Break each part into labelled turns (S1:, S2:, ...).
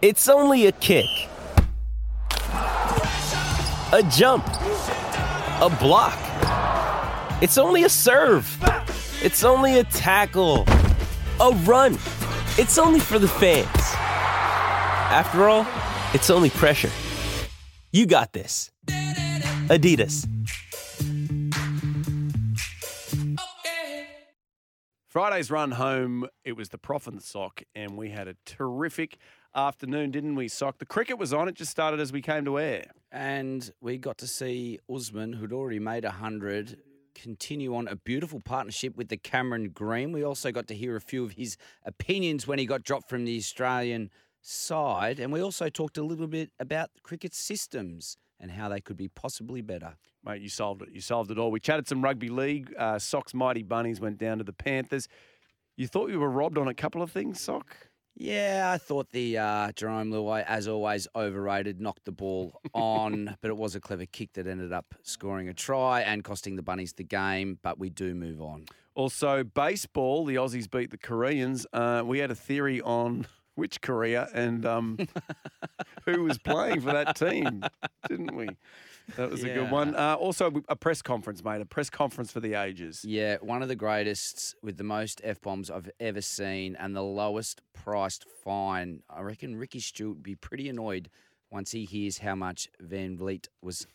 S1: It's only a kick, a jump, a block. It's only a serve. It's only a tackle, a run. It's only for the fans. After all, it's only pressure. You got this. Adidas.
S2: Friday's run home, it was the Prof and the Sock, and we had a terrific afternoon, didn't we, Sock? The cricket was on, it just started as we came to air.
S3: And we got to see Usman, who'd already made 100, continue on a beautiful partnership with the Cameron Green. We also got to hear a few of his opinions when he got dropped from the Australian side. And we also talked a little bit about cricket systems and how they could be possibly better.
S2: Mate, you solved it. You solved it all. We chatted some rugby league. Uh, Sock's Mighty Bunnies went down to the Panthers. You thought you were robbed on a couple of things, Sock?
S3: Yeah, I thought the uh, Jarome Luai, as always, overrated, knocked the ball on, but it was a clever kick that ended up scoring a try and costing the Bunnies the game. But we do move on.
S2: Also, baseball. The Aussies beat the Koreans. Uh, we had a theory on which Korea and um, who was playing for that team, didn't we? That was a good one. Uh, also, a press conference, mate. A press conference for the ages.
S3: Yeah, one of the greatest with the most F bombs I've ever seen and the lowest priced fine. I reckon Ricky Stuart would be pretty annoyed once he hears how much Van Vliet was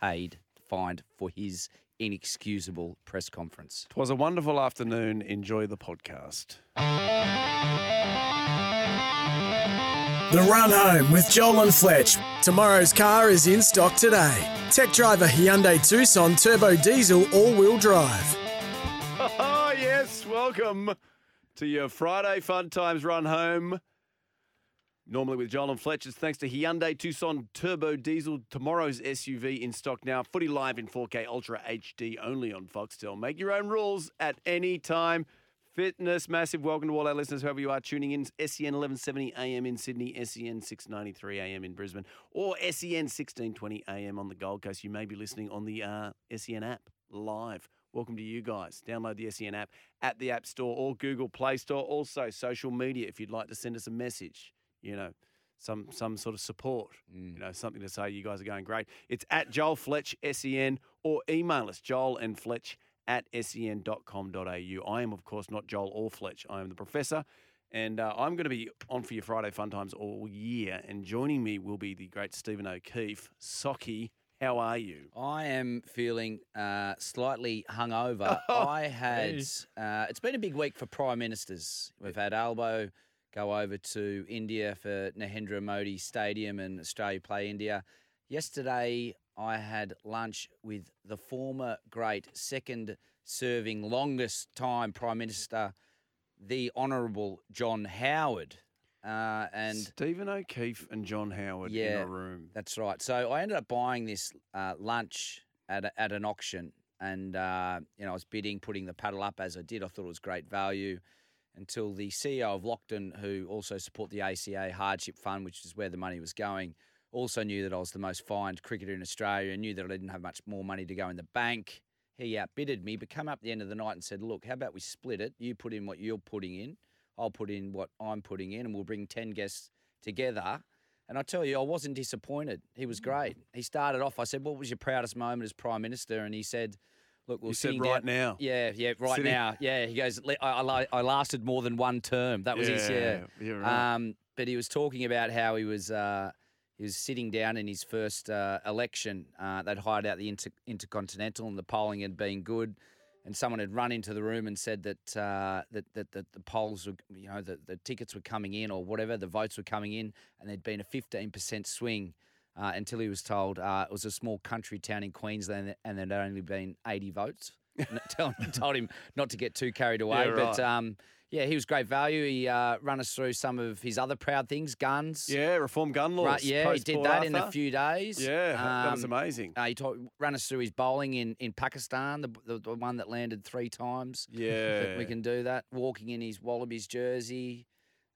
S3: paid, fined for his inexcusable press conference.
S2: It was a wonderful afternoon. Enjoy the podcast.
S4: The Run Home with Joel and Fletch. Tomorrow's car is in stock today. Tech driver Hyundai Tucson Turbo Diesel All Wheel Drive.
S2: Oh, yes. Welcome to your Friday Fun Times Run Home. Normally with Joel and Fletch, it's thanks to Hyundai Tucson Turbo Diesel. Tomorrow's SUV in stock now. Footy live in 4K Ultra HD only on Foxtel. Make your own rules at any time. Fitness, massive welcome to all our listeners, whoever you are tuning in. SEN 1170 AM in Sydney, SEN 693 AM in Brisbane, or E SEN 1620 AM on the Gold Coast. You may be listening on the uh, SEN app live. Welcome to you guys. Download the SEN app at the App Store or Google Play Store. Also, social media if you'd like to send us a message, you know, some some sort of support, you know, something to say you guys are going great. It's at Joel Fletch, SEN, or email us, Joel and Fletch at sen.com.au. I am, of course, not Joel or Fletch. I am the professor. And uh, I'm going to be on for your Friday Fun Times all year. And joining me will be the great Stephen O'Keefe. Socky, how are you?
S3: I am feeling uh, slightly hungover. I had. Uh, it's been a big week for prime ministers. We've had Albo go over to India for Narendra Modi Stadium and Australia play India. Yesterday, I had lunch with the former great second serving longest time prime minister, the Honourable John Howard. Uh, and
S2: Stephen O'Keefe and John Howard in
S3: Yeah.
S2: a room.
S3: that's right. So I ended up buying this uh, lunch at, a, at an auction, and uh, you know I was bidding, putting the paddle up as I did. I thought it was great value. Until the CEO of Lockton, who also support the ACA Hardship Fund, which is where the money was going, also knew that I was the most fined cricketer in Australia, and knew that I didn't have much more money to go in the bank. He outbidded me, but come up at the end of the night and said, "Look, how about we split it? You put in what you're putting in, I'll put in what I'm putting in, and we'll bring ten guests together." And I tell you, I wasn't disappointed. He was great. He started off. I said, "What was your proudest moment as prime minister?" And he said, "Look,
S2: You said right
S3: down-
S2: now.
S3: Yeah, yeah, right
S2: Sitting-
S3: now. Yeah." He goes, I, I, I lasted more than one term. That was his. Yeah.
S2: you're right.
S3: Um, but he was talking about how he was uh, he was sitting down in his first uh, election. Uh, they'd hired out the inter- intercontinental, and the polling had been good. And someone had run into the room and said that uh, that, that that the polls were, you know, the, the tickets were coming in or whatever, the votes were coming in, and there'd been a fifteen percent swing. Uh, until he was told uh, it was a small country town in Queensland and there'd only been 80 votes. It told, him not to get too carried away.
S2: Yeah,
S3: But um, yeah, he was great value. He uh, ran us through some of his other proud things, guns.
S2: yeah, reform gun laws.
S3: Right, yeah, he did that in a few days.
S2: Yeah, that was
S3: Um,
S2: amazing.
S3: Uh, he taught, ran us through his bowling in, in Pakistan, the, the, the one that landed three times.
S2: Yeah.
S3: We can do that. Walking in his Wallabies jersey.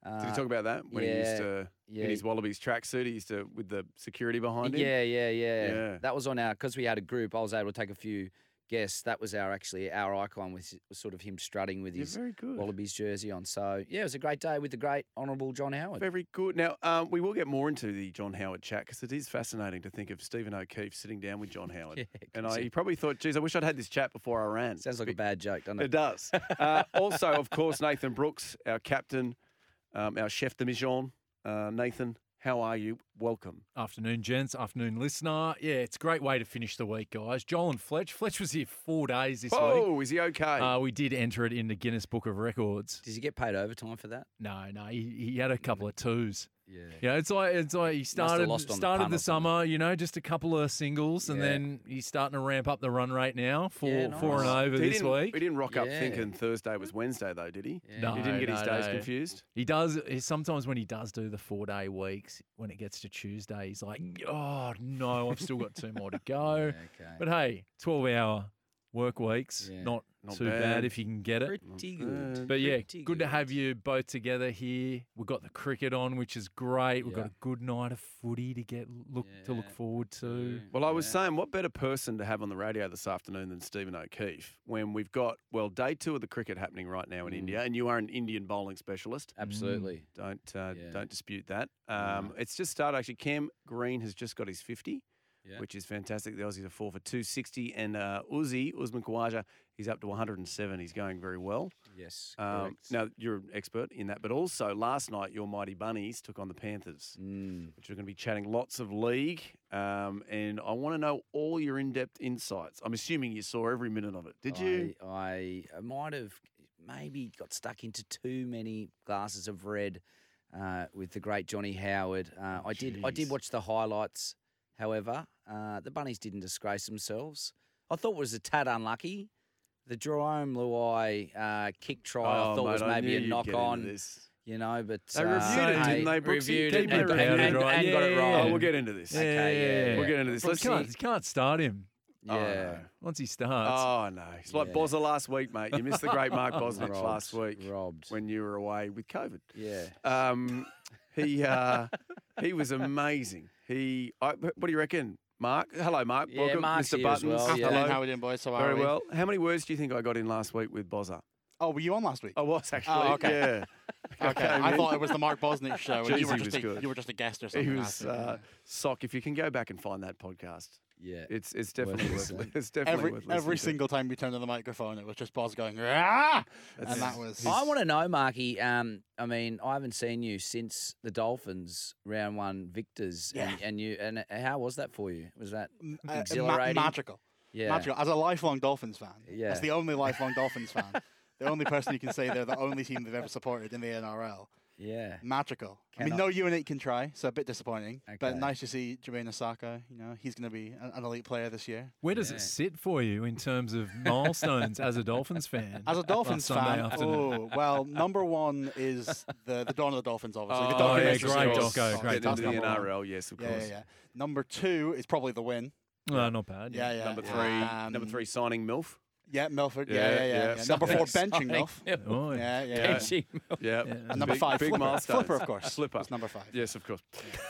S3: Uh,
S2: Did he talk about that when he used
S3: yeah,
S2: to
S3: yeah.
S2: in his Wallabies tracksuit? He used to with the security behind him.
S3: Yeah, yeah, yeah,
S2: Yeah.
S3: That was on our because we had a group. I was able to take a few guess that was our actually our icon was, was sort of him strutting with his. Wallabies jersey on. So yeah, it was a great day with the great honourable John Howard.
S2: Very good. Now, um, we will get more into the John Howard chat because it is fascinating to think of Stephen O'Keefe sitting down with John Howard.
S3: Yeah,
S2: and I, he probably thought, geez, I wish I'd had this chat before I ran.
S3: Sounds like a bad joke, doesn't
S2: It
S3: it?
S2: does. uh, also, of course, Nathan Brooks, our captain, um, our chef de mission. Uh, Nathan, how are you? Welcome.
S5: Afternoon, gents. Afternoon, listener. Yeah, it's a great way to finish the week, guys. Joel and Fletch. Fletch was here four days this week.
S2: Oh, is he okay?
S5: Uh, we did enter it in the Guinness Book of Records.
S3: Does he get paid overtime for that?
S5: No, no, he, he had a couple of twos.
S3: Yeah.
S5: Yeah, it's like it's like he started
S3: lost on the
S5: started the summer, you know, just a couple of singles, and then he's starting to ramp up the run rate now. Four
S3: Yeah,
S5: four and over
S2: he
S5: this
S2: didn't,
S5: week.
S2: He didn't rock up
S3: Yeah.
S2: thinking Thursday was Wednesday, though, did he?
S3: Yeah.
S5: No,
S2: he didn't get his days
S5: no.
S2: confused.
S5: He does. he- Sometimes when he does do the four day weeks, when it gets to Tuesday, he's like, "Oh no, I've still got two more to go."
S3: Okay.
S5: But hey, twelve hour work weeks,
S3: Yeah.
S5: not,
S2: Not
S5: too bad.
S2: bad.
S5: if you can get it.
S3: Pretty good.
S5: But yeah,
S3: Pretty
S5: good to have you both together here. We've got the cricket on, which is great. We've got
S3: Yeah.
S5: a good night of footy to get look to look
S3: Yeah.
S5: forward to.
S2: Well, I was
S3: Yeah.
S2: saying, what better person to have on the radio this afternoon than Stephen O'Keefe when we've got, well, day two of the cricket happening right now in
S3: Mm.
S2: India, and you are an Indian bowling specialist.
S3: Absolutely.
S2: Don't uh,
S3: Yeah.
S2: don't dispute that. Um, It's just started actually. Cam Green has just got his fifty,
S3: Yeah.
S2: which is fantastic. The Aussies are four for two sixty, and uh, Uzi Usman Khawaja, he's up to one hundred and seven. He's going very well.
S3: Yes.
S2: Um, now you're an expert in that, but also last night your mighty bunnies took on the Panthers,
S3: Mm.
S2: which we're going to be chatting lots of league. Um, and I want to know all your in-depth insights. I'm assuming you saw every minute of it. Did you?
S3: I, I might have maybe got stuck into too many glasses of red uh, with the great Johnny Howard. Uh, I did. I did watch the highlights. However, uh, the bunnies didn't disgrace themselves. I thought it was a tad unlucky. The Jarome Luai uh, kick try I
S2: Oh,
S3: thought
S2: mate,
S3: was maybe a knock on.
S2: this.
S3: You know, but
S2: They
S3: uh,
S2: reviewed it, didn't they, Brooksy?
S3: Reviewed
S2: They
S3: it and,
S2: better
S3: and,
S2: have
S3: and,
S2: it.
S3: and got it
S5: Yeah.
S3: right.
S2: Oh, we'll get into this.
S3: Okay, yeah,
S2: We'll get into this. Let's
S5: can't,
S2: see.
S5: can't start him
S2: Oh,
S3: Yeah.
S2: no.
S5: once he starts.
S2: Oh no, it's like
S3: Yeah.
S2: Bozza last week, mate. You missed the great Mark Bosnich
S3: Robbed,
S2: last week
S3: Robbed.
S2: when you were away with COVID.
S3: yeah.
S2: Um, he uh, he was amazing. He, I, what do you reckon, Mark? Hello, Mark.
S3: Yeah,
S2: Welcome,
S3: Mark's
S2: Mr.
S3: here as
S2: Buttons.
S3: well, yeah.
S2: Hello.
S6: How we doing, boys? How are
S2: Very
S6: we?
S2: well. How many words do you think I got in last week with Bozza?
S6: Oh, were you on last week?
S2: I was actually.
S6: Oh, okay.
S2: Yeah.
S6: okay.
S2: came
S6: I thought it was the Mark Bosnich show, and
S2: Jeez,
S6: you were just
S2: was
S6: a,
S2: good.
S6: you were just a guest or something. He was
S2: uh, sock. If you can go back and find that podcast,
S3: Yeah.
S2: it's it's definitely worth.
S3: listening.
S2: It's definitely
S6: every
S2: worth
S6: every
S2: to.
S6: single time we turned on the microphone, it was just Boz going ah, and that was.
S3: I want to know, Marky. Um, I mean, I haven't seen you since the Dolphins round one victors, and,
S6: Yeah.
S3: and you. And how was that for you? Was that
S6: m- uh, ma-
S3: exhilarating?
S6: magical.
S3: yeah?
S6: Magical. As a lifelong Dolphins fan,
S3: Yeah.
S6: as the only lifelong Dolphins fan, the only person you can say they're the only team they've ever supported in the NRL.
S3: Yeah.
S6: Magical. I mean,
S3: Cannot-
S6: no UNH can try, so a bit disappointing.
S3: Okay.
S6: But nice to see Jamayne Isaako. You know, he's going to be an, an elite player this year.
S5: Where does
S3: Yeah.
S5: it sit for you in terms of milestones as a Dolphins fan?
S6: As a Dolphins fan,
S5: afternoon?
S6: oh well, number one is the the Dawn of the Dolphins, obviously. the
S2: Oh,
S5: yeah, great
S6: series.
S5: doco,
S6: Oh,
S5: great
S6: that's
S2: Get into the
S6: number one.
S2: NRL, yes, of
S6: Yeah,
S2: course.
S6: yeah, yeah. Number two is probably the win.
S5: Oh, not bad.
S6: Yeah, yeah.
S2: Number
S6: yeah.
S2: three, number
S6: Um,
S2: three, signing Milf.
S6: Yeah, Milford.
S2: Yeah,
S6: Yeah, yeah, yeah.
S2: yeah.
S6: yeah. Number four, benching Milf.
S5: Oh,
S6: Yeah, yeah.
S2: Yeah.
S6: yeah.
S3: Benching.
S2: Yeah.
S5: Yeah.
S6: And number
S2: Big-
S6: five,
S2: big
S6: Flipper.
S2: milestones.
S6: Flipper, of course.
S2: Flipper.
S6: That's number five.
S2: Yes, of course.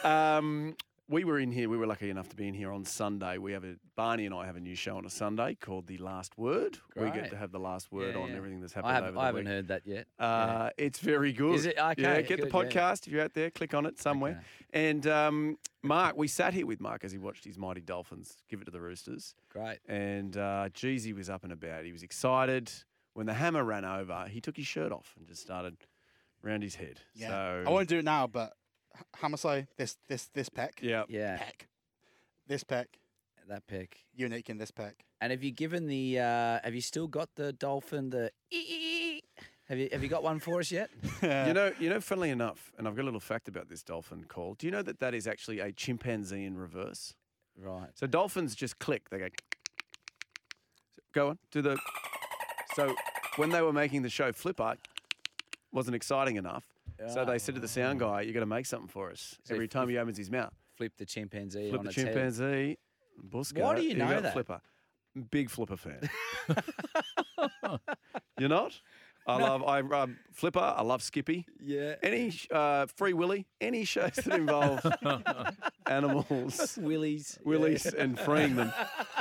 S2: Um, we were in here. We were lucky enough to be in here on Sunday. We have a Barney and I have a new show on a Sunday called The Last Word. We get to have the last word
S3: Yeah,
S2: on
S3: yeah.
S2: everything that's happened
S3: I haven't.
S2: over the
S3: I haven't heard that yet.
S2: Uh, It's very good.
S3: Is it? Okay,
S2: Yeah, get the
S3: good, yeah.
S2: podcast if you're out there. Click on it somewhere.
S3: Okay.
S2: And um, Mark, we sat here with Mark as he watched his mighty Dolphins give it to the Roosters.
S3: Great.
S2: And uh, geez, he was up and about. He was excited. When the hammer ran over, he took his shirt off and just started round his head.
S6: Yeah.
S2: So,
S6: I won't do it now, but H- Hamasai, this this this peck.
S2: yeah.
S3: Yeah.
S6: Peck. This peck.
S3: That pick.
S6: Unique in this peck.
S3: And have you given the? Uh, have you still got the dolphin? The. Have you Have you got one for us yet?
S2: You know, you know. Funnily enough, and I've got a little fact about this dolphin call. Do you know that that is actually a chimpanzee in reverse?
S3: Right.
S2: So dolphins just click. They go. Go on, do the. So when they were making the show Flipper, wasn't exciting enough. So they said to the sound guy, "You got to make something for us
S3: So
S2: every
S3: if-
S2: time he opens his mouth."
S3: Flip the chimpanzee
S2: Flip
S3: on
S2: the
S3: its head.
S2: chimpanzee. Busca,
S3: Why do you know
S2: got
S3: that?
S2: Flipper. Big Flipper fan. You're not? I love I um, Flipper. I love Skippy.
S3: Yeah.
S2: Any uh, Free Willy. Any shows that involve animals,
S3: Willies.
S2: willies, and freeing them,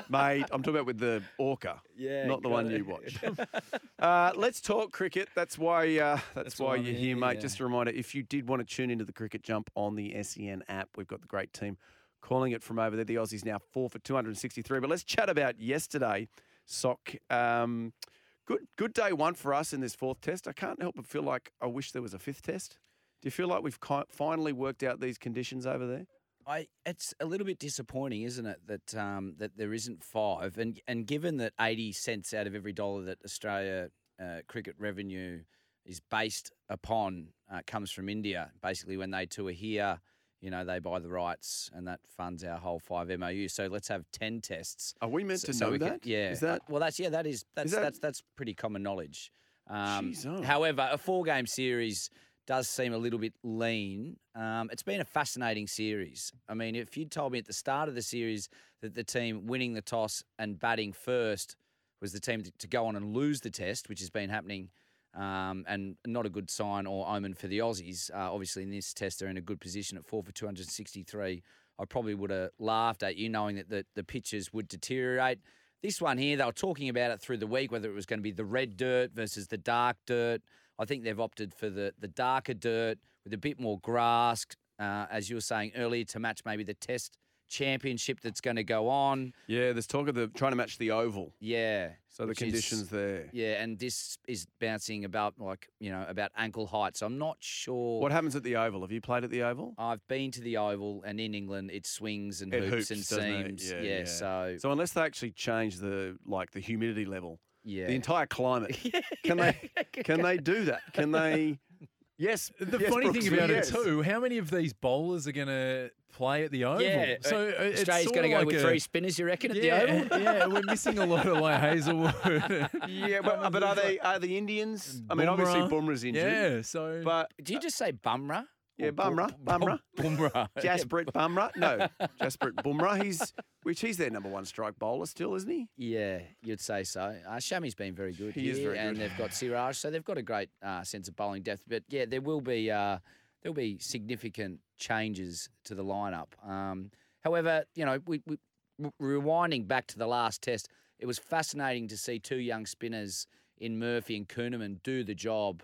S2: mate. I'm talking about with the orca.
S3: Yeah,
S2: not the one
S3: got
S2: you
S3: it.
S2: watch. uh, let's talk cricket. That's why. Uh, that's,
S3: That's
S2: why you're here,
S3: here,
S2: mate.
S3: yeah.
S2: Just a reminder: if you did want to tune into the cricket jump on the SEN app, we've got the great team calling it from over there. The Aussies now four for 263. But let's chat about yesterday. Sock. Um, good, good day one for us in this fourth test. I can't help but feel like I wish there was a fifth test. Do you feel like we've finally worked out these conditions over there?
S3: I it's a little bit disappointing, isn't it, that um, that there isn't five, and and given that eighty cents out of every dollar that Australia uh, cricket revenue is based upon uh, comes from India. Basically, when they tour here, you know they buy the rights, and that funds our whole five MOU. So let's have ten tests.
S2: Are we meant
S3: So-
S2: to
S3: so
S2: know
S3: we can-
S2: that?
S3: yeah.
S2: Is that?
S3: Well? That's yeah. That is that's
S2: that-
S3: that's that's pretty common knowledge. Um,
S2: Jeez, oh.
S3: However, a four-game series does seem a little bit lean. Um, it's been a fascinating series. I mean, if you'd told me at the start of the series that the team winning the toss and batting first was the team to, to go on and lose the test, which has been happening. Um, and not a good sign or omen for the Aussies. Uh, obviously, in this test, they're in a good position at four for 263. I probably would have laughed at you knowing that the, the pitches would deteriorate. This one here, they were talking about it through the week, whether it was going to be the red dirt versus the dark dirt. I think they've opted for the, the darker dirt with a bit more grass, uh, as you were saying earlier, to match maybe the test championship that's going to go on.
S2: Yeah, there's talk of the trying to match the oval.
S3: Yeah.
S2: So the
S3: which is-
S2: conditions there.
S3: Yeah, and this is bouncing about like, you know, about ankle height. So I'm not sure.
S2: What happens at the oval? Have you played at the oval?
S3: I've been to the Oval, and in England, it swings and
S2: It
S3: hoops,
S2: hoops,
S3: and
S2: doesn't it?
S3: seams.
S2: Yeah,
S3: Yeah,
S2: yeah.
S3: so
S2: So unless they actually change the like the humidity level,
S3: yeah.
S2: the entire climate, can they can they do that? Can they? Yes.
S5: The
S2: yes,
S5: funny
S2: Brooksy,
S5: thing about
S2: yes.
S5: it too, how many of these bowlers are going to play at the Oval?
S3: Yeah,
S5: so uh,
S3: Australia's going to go
S5: like
S3: with
S5: a-
S3: three spinners, you reckon, at
S5: yeah,
S3: the Oval?
S5: yeah, we're missing a lot of like Hazlewood.
S2: Yeah, but, but are they are the Indians? I mean, obviously
S5: Bumrah.
S2: Bumrah's injured.
S5: Yeah, so
S2: But
S3: Do you just say Bumrah?
S2: Yeah, Bumrah, Bumrah.
S3: Bumrah.
S2: Jasprit Bumrah, no, Jasprit Bumrah. He's which he's their number one strike bowler still, isn't he?
S3: Yeah, you'd say so. Uh, Shami's been very good
S2: He is
S3: here,
S2: very
S3: and
S2: good.
S3: they've got Siraj, so they've got a great uh, sense of bowling depth. But yeah, there will be uh, there'll be significant changes to the lineup. Um, however, you know, we, we re- rewinding back to the last test, it was fascinating to see two young spinners in Murphy and Kuhnemann do the job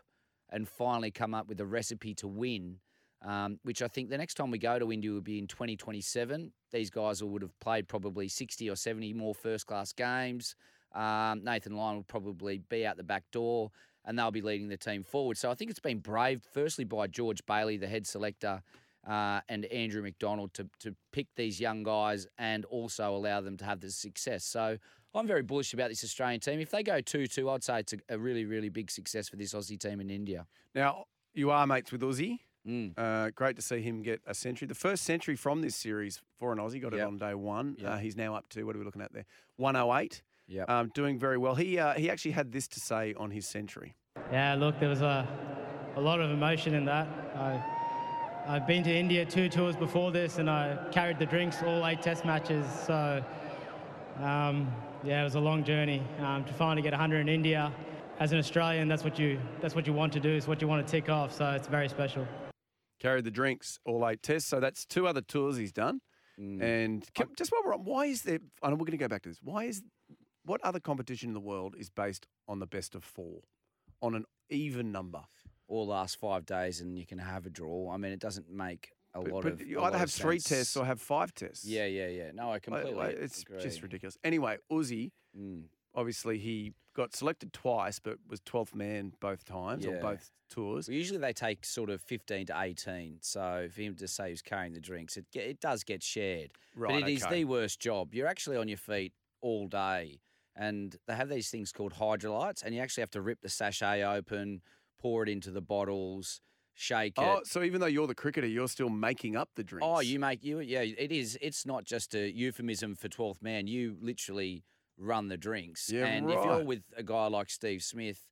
S3: and finally come up with a recipe to win. Um, which I think the next time we go to India will be in 2027. These guys would have played probably 60 or 70 more first class games. Um, Nathan Lyon will probably be out the back door and they'll be leading the team forward. So I think it's been brave, firstly, by George Bailey, the head selector, uh, and Andrew McDonald to, to pick these young guys and also allow them to have the success. So I'm very bullish about this Australian team. If they go 2 2, I'd say it's a, a really, really big success for this Aussie team in India.
S2: Now you are mates with Uzi.
S3: Mm.
S2: Uh, great to see him get a century. The first century from this series for an Aussie got it on day one.
S3: Yep.
S2: Uh, he's now up to what are we looking at there? 108.
S3: Yep.
S2: Um, doing very well. He uh, he actually had this to say on his century.
S7: Yeah, look, there was a, a lot of emotion in that. I, I've been to India two tours before this, and I carried the drinks all eight test matches. So, um, yeah, it was a long journey um, to finally get 100 in India. As an Australian, that's what you that's what you want to do. It's what you want to tick off. So it's very special.
S2: Carried the drinks all eight tests. So that's two other tours he's done.
S3: Mm.
S2: And can, just while we're on, why is there? I know we're going to go back to this. Why is what other competition in the world is based on the best of four, on an even number?
S3: Or last five days, and you can have a draw. I mean, it doesn't make a
S2: But,
S3: lot
S2: but
S3: of.
S2: you either have
S3: of
S2: three
S3: sense.
S2: tests or have five tests.
S3: Yeah, yeah, yeah. No, I completely.
S2: like, it's
S3: agree.
S2: just ridiculous. Anyway, Uzi,
S3: Mm.
S2: obviously he got selected twice, but was 12th man both times or
S3: Yeah.
S2: both tours.
S3: Well, usually they take sort of 15 to 18. So for him to say he's carrying the drinks, it, it does get shared.
S2: Right,
S3: but it is
S2: okay.
S3: the worst job. You're actually on your feet all day. And they have these things called Hydralytes, and you actually have to rip the sachet open, pour it into the bottles, shake oh, it.
S2: Oh, so even though you're the cricketer, you're still making up the drinks.
S3: Oh, you make you yeah. It is. It's not just a euphemism for twelfth man. You literally run the drinks.
S2: Yeah,
S3: and if you're with a guy like Steve Smith,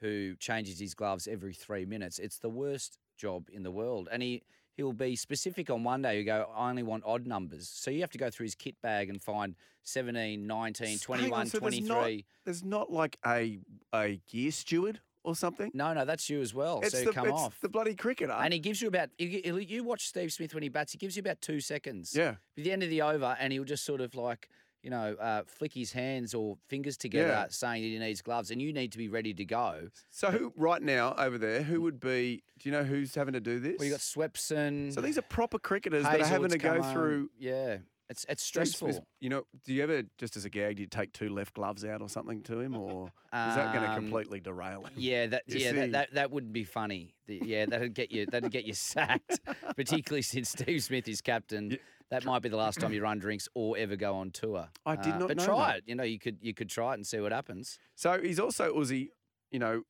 S3: who changes his gloves every three minutes, it's the worst job in the world. And he he'll be specific on one day. You go, I only want odd numbers. So you have to go through his kit bag and find 17, 19,
S2: S- hang
S3: 21,
S2: on, so there's
S3: 23.
S2: not- There's not like a a gear steward or something?
S3: No, no, that's you as well.
S2: it's
S3: so you
S2: the
S3: come
S2: it's
S3: off.
S2: the bloody cricketer.
S3: and he gives you about, you watch Steve Smith when he bats, he gives you about two seconds.
S2: yeah.
S3: At the end of the over, and he'll just sort of like, you know, uh, flick his hands or fingers together
S2: Yeah.
S3: saying that he needs gloves, and you need to be ready to go.
S2: So who right now over there? Who would be? Do you know who's having to do this?
S3: Well, you got Swepson.
S2: so these are proper cricketers that are having to go
S3: on.
S2: through.
S3: Yeah, it's it's stressful.
S2: You know, do you ever just as a gag, do you take two left gloves out or something to him, or is that going to
S3: Um,
S2: completely derail him?
S3: Yeah, that
S2: You
S3: yeah
S2: see.
S3: that, that that wouldn't be funny. Yeah, that'd get you that'd get you sacked. Particularly since Steve Smith is captain.
S2: Yeah.
S3: That might be the last time you run drinks or ever go on tour.
S2: I did not
S3: Uh,
S2: not
S3: But
S2: know
S3: try
S2: that.
S3: it. You know, you could you could try it and see what happens.
S2: So he's also Uzi. You know,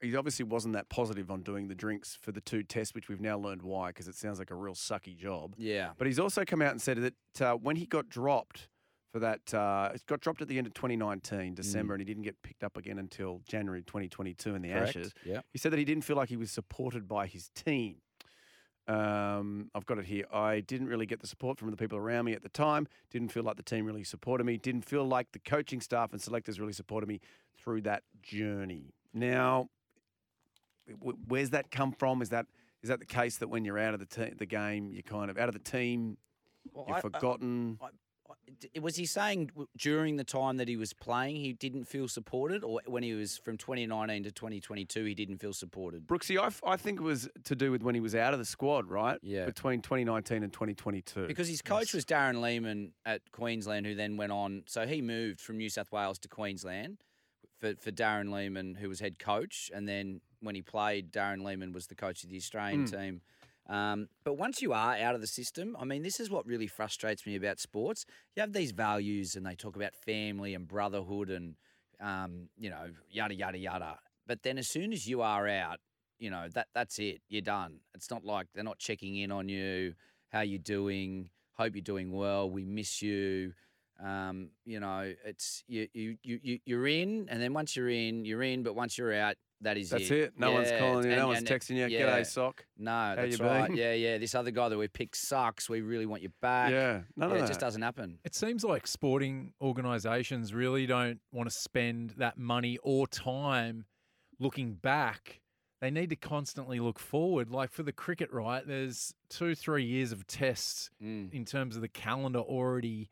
S2: he obviously wasn't that positive on doing the drinks for the two tests, which we've now learned why, because it sounds like a real sucky job.
S3: Yeah.
S2: But he's also come out and said that uh, when he got dropped for that, uh, it got dropped at the end of 2019, December, and he didn't get picked up again until January 2022 in the
S3: Correct.
S2: Ashes.
S3: Yeah.
S2: He said that he didn't feel like he was supported by his team. Um, I've got it here. I didn't really get the support from the people around me at the time. Didn't feel like the team really supported me. Didn't feel like the coaching staff and selectors really supported me through that journey. Now, w- where's that come from? Is that is that the case that when you're out of the te- the game, you're kind of out of the team,
S3: Well,
S2: you're
S3: I- I-
S2: forgotten?
S3: I- Was he saying during the time that he was playing he didn't feel supported, or when he was from 2019 to 2022 he didn't feel supported?
S2: Brooksy, I, f- I think it was to do with when he was out of the squad, right?
S3: Yeah.
S2: Between 2019 and 2022.
S3: Because his coach was Darren Lehmann at Queensland, who then went on. So he moved from New South Wales to Queensland for, for Darren Lehmann, who was head coach. And then when he played, Darren Lehmann was the coach of the Australian
S2: Mm.
S3: team. Um, but once you are out of the system, I mean, this is what really frustrates me about sports. You have these values, and they talk about family and brotherhood, and um, you know, yada yada yada. But then, as soon as you are out, you know that that's it. You're done. It's not like they're not checking in on you. How you doing? Hope you're doing well. We miss you. Um, you know, it's you, you you you you're in, and then once you're in, you're in. But once you're out, that is
S2: That's
S3: it.
S2: it. No one's calling you.
S3: and-
S2: No one's
S3: and-
S2: texting you.
S3: yeah.
S2: G'day, sock.
S3: No, that's
S2: you
S3: right.
S2: been?
S3: Yeah, yeah. This other guy that we picked sucks. We really want you back.
S2: Yeah, none
S3: Yeah,
S2: of
S3: it
S2: that.
S3: just doesn't happen.
S5: It seems like sporting organisations really don't want to spend that money or time looking back. They need to constantly look forward. Like for the cricket, right? There's two, three years of tests
S3: Mm.
S5: in terms of the calendar already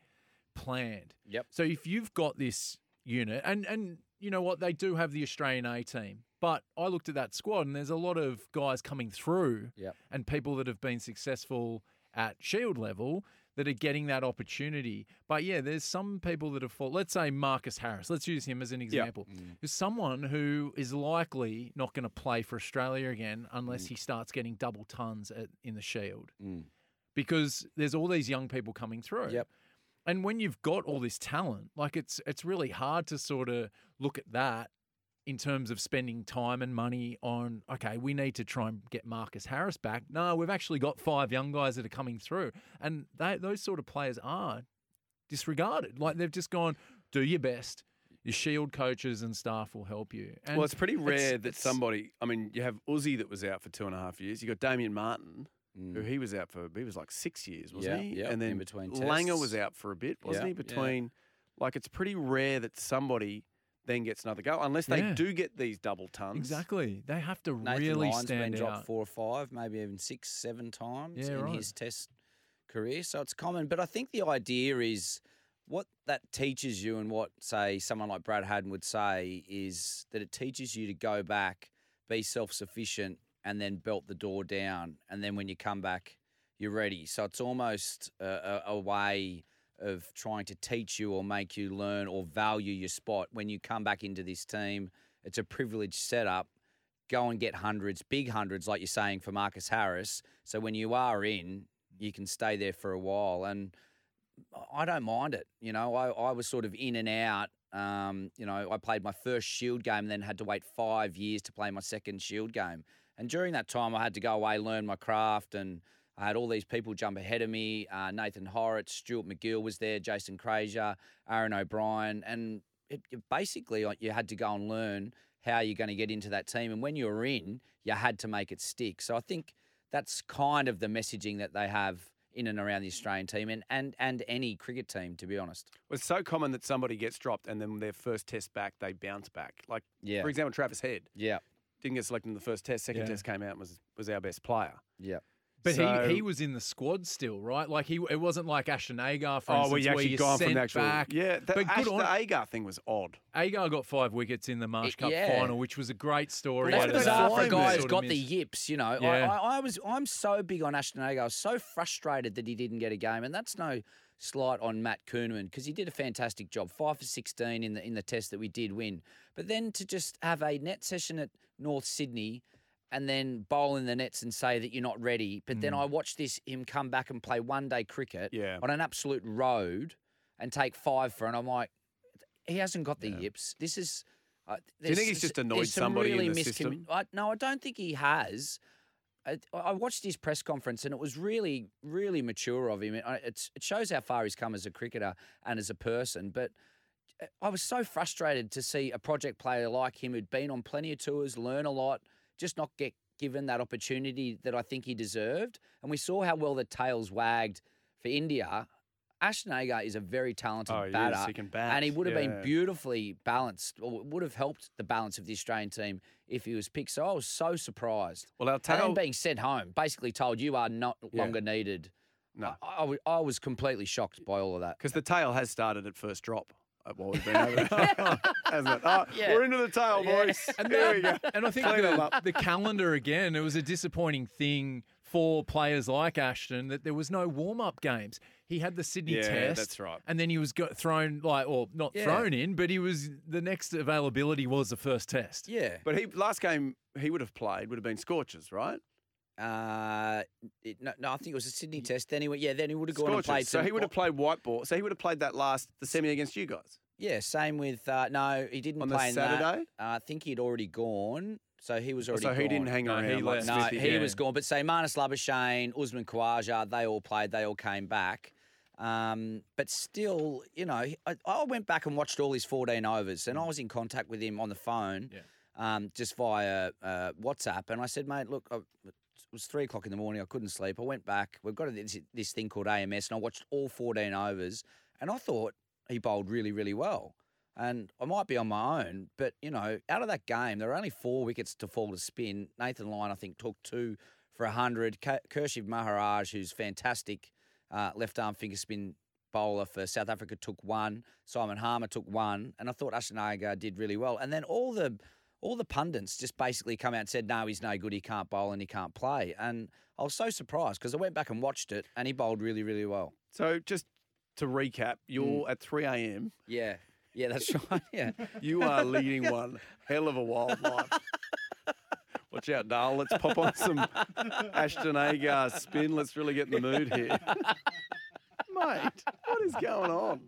S5: planned.
S3: Yep.
S5: So if you've got this unit, and and you know what, they do have the Australian A team, but I looked at that squad, and there's a lot of guys coming through,
S3: Yep.
S5: and people that have been successful at Shield level that are getting that opportunity. But yeah, there's some people that have fall. Let's say Marcus Harris. Let's use him as an example.
S3: Mm.
S5: Is someone who is likely not going to play for Australia again unless he starts getting double tons at, in the Shield,
S3: Mm.
S5: because there's all these young people coming through.
S3: Yep.
S5: And when you've got all this talent, like it's it's really hard to sort of look at that in terms of spending time and money on okay, we need to try and get Marcus Harris back. No, we've actually got five young guys that are coming through, and they, those sort of players are disregarded. Like they've just gone, do your best. Your shield coaches and staff will help you. And
S2: well, it's pretty rare that
S5: it's-
S2: somebody. I mean, you have Uzi that was out for two and a half years. You got Damien Martyn, who
S3: Mm.
S2: he was out for. He was like six years, wasn't
S3: Yeah,
S2: he?
S3: yeah,
S2: And then
S3: in
S2: then
S3: between
S2: Langer was out for a bit, wasn't
S3: Yeah,
S2: he?
S3: yeah.
S2: Between, like, it's pretty rare that somebody then gets another go, unless they
S5: Yeah.
S2: do get these double tons.
S5: exactly. They have to
S3: Nathan
S5: really
S3: Lyon's
S5: stand
S3: been
S5: out.
S3: dropped four or five, maybe even six, seven times
S5: Yeah,
S3: in
S5: right.
S3: his test career. So it's common. But I think the idea is what that teaches you and what, say, someone like Brad Haddin would say is that it teaches you to go back, be self sufficient, and then belt the door down. And then when you come back, you're ready. So it's almost a, a, a way of trying to teach you or make you learn or value your spot. When you come back into this team, it's a privileged setup go and get hundreds, big hundreds, like you're saying for Marcus Harris. So when you are in, you can stay there for a while. And I don't mind it. You know, I, I was sort of in and out. Um, you know, I played my first Shield game then had to wait five years to play my second Shield game. And during that time, I had to go away, learn my craft, and I had all these people jump ahead of me. Uh, Nathan Hauritz, Stuart MacGill was there, Jason Frazier, Aaron O'Brien, and it, it basically you had to go and learn how you're going to get into that team. And when you were in, you had to make it stick. So I think that's kind of the messaging that they have in and around the Australian team and, and, and any cricket team, to be honest.
S2: Well, It's so common that somebody gets dropped and then their first test back, they bounce back. Like,
S3: Yeah.
S2: for example, Travis Head.
S3: Yeah.
S2: didn't get selected in the first test. Second
S5: Yeah.
S2: test came out and was was our best player.
S3: Yeah.
S5: But
S2: So-
S5: he, he was in the squad still, right? Like he it wasn't like Ashton Agar, for
S2: oh,
S5: instance,
S2: well, you
S5: where
S2: actually
S5: you
S2: gone
S5: sent
S2: from the actual.
S5: back.
S2: Yeah, the,
S5: but
S2: Ash,
S5: good on
S2: the Agar thing was odd.
S5: Agar got five wickets in the Marsh Cup
S3: yeah.
S5: final, which was a great story.
S3: That's
S2: Why
S3: bizarre for a guy
S2: him
S3: who's
S5: Sort of
S3: got the yips. You know,
S5: Yeah.
S3: I, I, I was I'm so big on Ashton Agar. I was so frustrated that he didn't get a game, and that's no slight on Matt Kuhnemann because he did a fantastic job, five for sixteen in the in the test that we did win. But then to just have a net session at North Sydney. And then bowl in the nets and say that you're not ready. But then I watched this him come back and play one day cricket
S2: Yeah.
S3: on an absolute road and take five for, and I'm like, he hasn't got the yips. This is. Uh,
S2: you think he's just annoyed somebody in the system?
S3: I, no, I don't think he has. I, I watched his press conference and it was really, really mature of him. It, it's, it shows how far he's come as a cricketer and as a person. But uh, I was so frustrated to see a project player like him who'd been on plenty of tours, learn a lot, just not get given that opportunity that I think he deserved. And we saw how well the tails wagged for India. Ashton Agar is a very talented
S2: Oh,
S3: batter.
S2: He.
S3: And he would have
S2: Yeah.
S3: been beautifully balanced, or would have helped the balance of the Australian team if he was picked. So I was so surprised.
S2: Well, our tail And
S3: being sent home, basically told you are not
S2: Yeah.
S3: longer needed.
S2: No.
S3: I was completely shocked by all of that.
S2: Because the tail has started at first drop. We've been over there. It? Oh,
S3: Yeah.
S2: We're into the tail, boys.
S5: And,
S2: Here we go.
S5: and I think the, the calendar again, it was a disappointing thing for players like Ashton that there was no warm up games. He had the Sydney
S2: Yeah,
S5: Test,
S2: that's right.
S5: and then he was got thrown like, or not
S3: Yeah.
S5: thrown in, but he was the next availability was the first Test.
S3: Yeah.
S2: But he last game he would have played would have been Scorchers, right?
S3: Uh, it, no, no, I think it was a Sydney test. Then he went, yeah, then he would have gone and
S2: Scorchers.
S3: played.
S2: So
S3: some-
S2: he would have played white ball. So he would have played that last the semi against you guys.
S3: Yeah, same with uh, no, he didn't
S2: On the
S3: play in that.
S2: Saturday?
S3: Uh, I think he'd already gone, so he was already.
S2: so he
S3: gone.
S2: didn't hang
S5: No,
S2: around.
S5: he
S2: like
S5: left.
S3: No,
S2: Smithy
S3: he
S2: did.
S3: was gone. But say Marnus Labuschagne, Usman Khawaja, they all played. They all came back. Um, but still, you know, I, I went back and watched all his 14 overs, and I was in contact with him on the phone,
S5: Yeah.
S3: um, just via uh, WhatsApp. And I said, mate, look, I, it was three o'clock in the morning. I couldn't sleep. I went back. We've got this, this thing called AMS, and I watched all 14 overs, and I thought he bowled really, really well. And I might be on my own, but you know, out of that game, there were only four wickets to fall to spin. Nathan Lyon, I think, took two for hundred. Keshav Maharaj, who's fantastic uh, left arm finger spin bowler for South Africa, took one. Simon Harmer took one, and I thought Ashton Agar did really well. And then all the all the pundits just basically come out and said, "No, he's no good. He can't bowl and he can't play." And I was so surprised because I went back and watched it, and he bowled really, really well.
S2: So just to recap, you're mm. at 3 a.m.
S3: Yeah, yeah, that's right. Yeah.
S2: You are leading one hell of a wild life. Watch out, Dale. Let's pop on some Ashton Agar spin. Let's really get in the mood here. Mate, what is going on?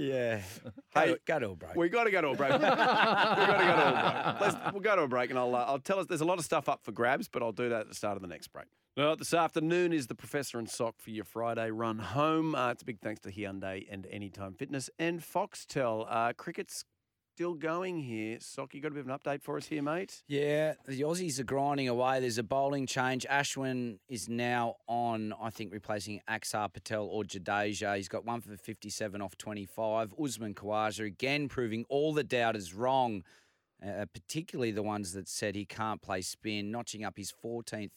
S3: Yeah.
S2: Hey,
S3: go to a break.
S2: We got to go to a break. we got to go to a break. Let's, we'll go to a break, and I'll uh, I'll tell us. There's a lot of stuff up for grabs, but I'll do that at the start of the next break. Well, this afternoon is the Professor and Sock for your Friday run home. Uh, it's a big thanks to Hyundai and Anytime Fitness and Foxtel. Uh, cricket's still going here. Sock, you got a bit of an update for us here, mate?
S3: Yeah, the Aussies are grinding away. There's a bowling change. Ashwin is now on, I think, replacing Axar Patel or Jadeja. He's got one for 57 off 25. Usman Khawaja again proving all the doubters wrong, uh, particularly the ones that said he can't play spin, notching up his 14th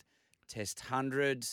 S3: Test 100.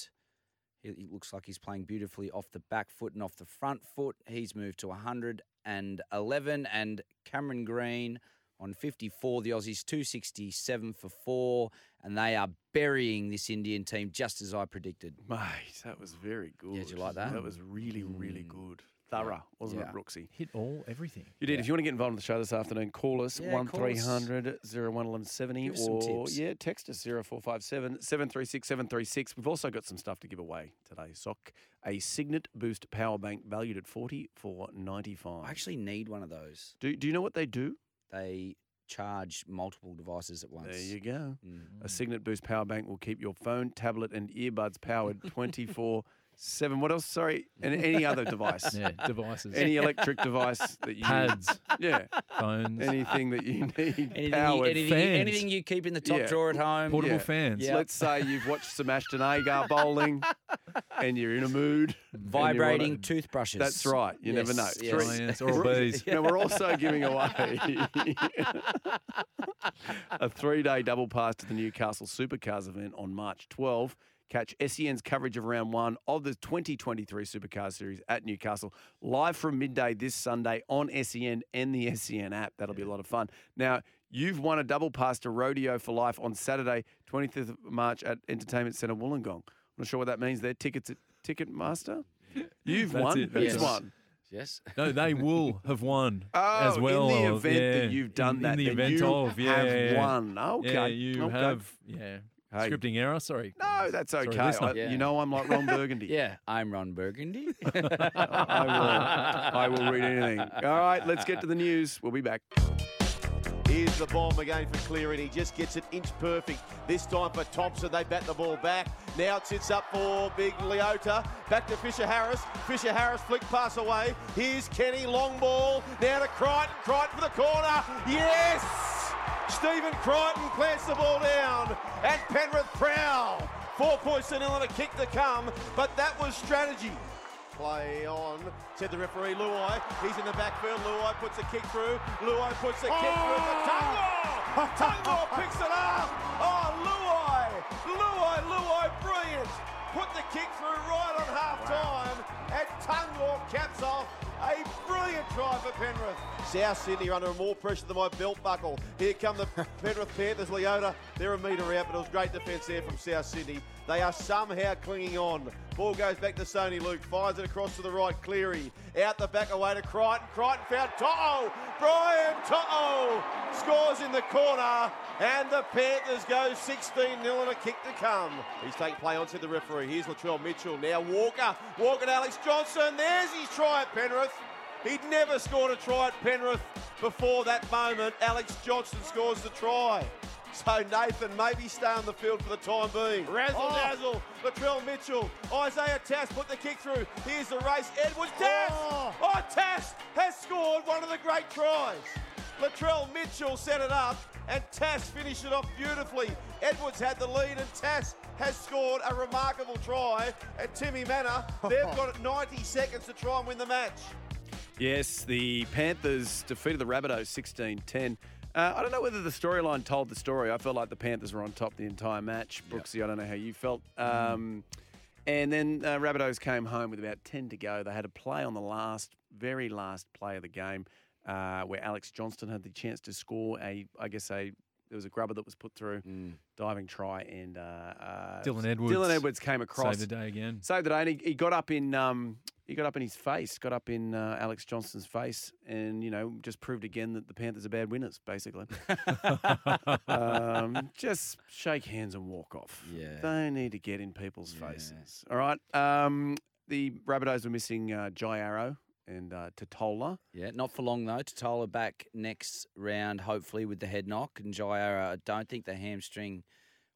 S3: He, he looks like he's playing beautifully off the back foot and off the front foot. He's moved to 111. And 11, and Cameron Green on 54. The Aussies 267 for four. And they are burying this Indian team just as I predicted.
S2: Mate, that was very good.
S3: did you like that?
S2: That was really, really hmm. good. Thorough, wasn't
S3: Yeah.
S2: it, Brooksy?
S5: Hit all everything.
S2: You did. If you want to get involved in the show this afternoon, call us
S3: Yeah,
S2: one
S3: call
S2: three
S3: us.
S2: hundred zero one eleven seventy,
S3: Give us some
S2: or
S3: tips.
S2: yeah, text us zero four five seven seven three six seven three six. We've also got some stuff to give away today. Sock a Cygnett Boost power bank valued at forty four ninety five.
S3: I actually need one of those.
S2: do do you know what they do?
S3: They charge multiple devices at once.
S2: There you go.
S3: Mm.
S2: A Cygnett Boost power bank will keep your phone, tablet, and earbuds powered twenty four seven. What else? Sorry, and any other device,
S5: Yeah, devices,
S2: any electric device that you
S5: pads,
S2: yeah,
S5: phones,
S2: anything that you need
S3: Anything, you, anything,
S5: fans.
S3: anything you keep in the top
S2: Yeah.
S3: drawer at home.
S5: portable
S2: yeah.
S5: fans.
S3: Yeah.
S2: Let's say you've watched some Ashton Agar bowling. and you're in a mood. and you
S3: Vibrating toothbrushes.
S2: That's right. You never know.
S3: Yes,
S2: Three-
S3: yes.
S5: Science, Oral B's.
S2: Now, we're also giving away a three day double pass to the Newcastle Supercars event on March 12. Catch SEN's coverage of round one of the 2023 Supercar Series at Newcastle live from midday this Sunday on SEN and the SEN app. That'll be a lot of fun. Now, you've won a double pass to Rodeo for Life on Saturday, 25th of March at Entertainment Centre Wollongong. I'm not sure what that means there. Tickets at Ticketmaster? You've won.
S5: it,
S2: Who's
S3: yes.
S2: won?
S3: Yes.
S5: No, they will have won
S2: Oh,
S5: as well.
S2: in the
S5: of-
S2: event
S5: yeah,
S2: that you've done
S5: in,
S2: that,
S5: in the
S2: then
S5: event
S2: you
S5: of, yeah,
S2: have
S5: yeah, yeah.
S2: won. Okay,
S5: Yeah, you
S2: okay.
S5: have, yeah.
S2: Hey.
S5: Scripting error, sorry.
S2: No, that's okay.
S5: listener.
S2: I-
S3: Yeah.
S2: You know I'm like Ron Burgundy.
S3: Yeah, I'm Ron Burgundy.
S2: I will. I will read anything. All right, let's get to the news. We'll be back.
S8: Here's the bomb again for Cleary, and he just gets it inch perfect. This time for Thompson, they bat the ball back. Now it sits up for Big Leota. Back to Fisher Harris. Fisher Harris flick pass away. Here's Kenny, long ball. Now to Crichton. Crichton for the corner. Yes! Stephen Crichton plants the ball down. And Penrith prowl. Four points to nil and a kick to come, but that was strategy. Play on, said the referee Luai. He's in the backfield. Luai puts a kick through. Luai puts a kick through for oh! Tungor. Tungor picks it up. Oh, Luai. Luai, Luai, brilliant. Put the kick through right on half time. And Tungor caps off a brilliant try for Penrith. South Sydney are under more pressure than my belt buckle. Here come the Penrith Panthers, Leota. They're a metre out, but it was great defence there from South Sydney. They are somehow clinging on. Ball goes back to Soni Luke, fires it across to the right, Cleary. Out the back away to Crichton. Crichton found To'o. Brian To'o scores in the corner, and the Panthers go 16 0 and a kick to come. He's taking play on, said the referee. Here's Latrell Mitchell. Now Walker. Walker to Alex Johnston. There's his try at Penrith. He'd never scored a try at Penrith before that moment. Alex Johnston scores the try. So Nathan maybe stay on the field for the time being. Razzle oh. dazzle, Latrell Mitchell, Isaiah Tass put the kick through. Here's the race. Edwards Tass. Oh, oh Tass has scored one of the great tries. Latrell Mitchell set it up and Tass finished it off beautifully. Edwards had the lead and Tass has scored a remarkable try. And Timmy Manor, they've got 90 seconds to try and win the match.
S2: Yes, the Panthers defeated the Rabbitohs 16 10. Uh, I don't know whether the storyline told the story. I felt like the Panthers were on top the entire match. Brooksy, I don't know how you felt. Um, and then uh, Rabbitohs came home with about 10 to go. They had a play on the last, very last play of the game uh, where Alex Johnston had the chance to score a, I guess, a. There was a grubber that was put through, diving try, and uh, uh,
S5: Dylan Edwards.
S2: Dylan Edwards came across,
S5: Save the day again.
S2: saved the day, and he, he got up in um, he got up in his face, got up in uh, Alex Johnston's face, and you know just proved again that the Panthers are bad winners. Basically, um, just shake hands and walk off.
S3: Yeah.
S2: they need to get in people's
S3: Yeah.
S2: faces. All right. Um, the Rabbitohs were missing uh, Jai Arrow and uh, Tatola.
S3: Yeah, not for long though. Tatola back next round, hopefully with the head knock. And Jaira, I don't think the hamstring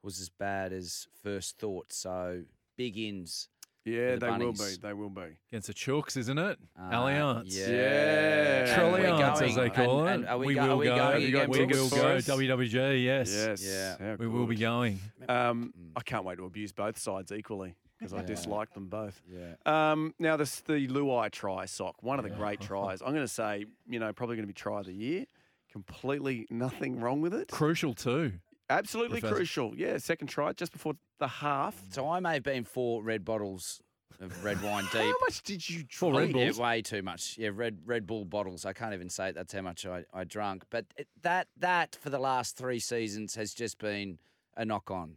S3: was as bad as first thought. So big ins.
S2: Yeah,
S3: the
S2: they will be. They will be.
S5: Against the Chooks, isn't it?
S3: Uh,
S5: Allianz.
S3: Yeah.
S2: Yeah.
S3: And
S5: as
S3: going-
S5: they call
S3: and-
S5: it.
S3: and are we,
S5: we
S3: go-
S5: will
S3: are we
S5: go.
S3: going
S2: Have you got
S3: again?
S5: we
S2: tickets
S5: will go. WWG, yes.
S2: Yes.
S3: Yeah.
S2: how
S5: We will be going.
S2: Um, I can't wait to abuse both sides equally because I dislike them both.
S3: Yeah.
S2: Um, now, this the Luai try sock, one of the great tries. I'm going to say, you know, probably going to be try of the year. Completely nothing wrong with it.
S5: Crucial too.
S2: Absolutely
S5: Professor.
S2: crucial. Yeah, second try just before the half.
S3: So I may have been four red bottles of red wine deep.
S2: How much did you
S5: Four
S2: drink?
S5: Red
S3: Yeah, way too much. Yeah, red Red Bull bottles. I can't even say it. That's how much I, I drunk. But it, that that for the last three seasons has just been a knock on.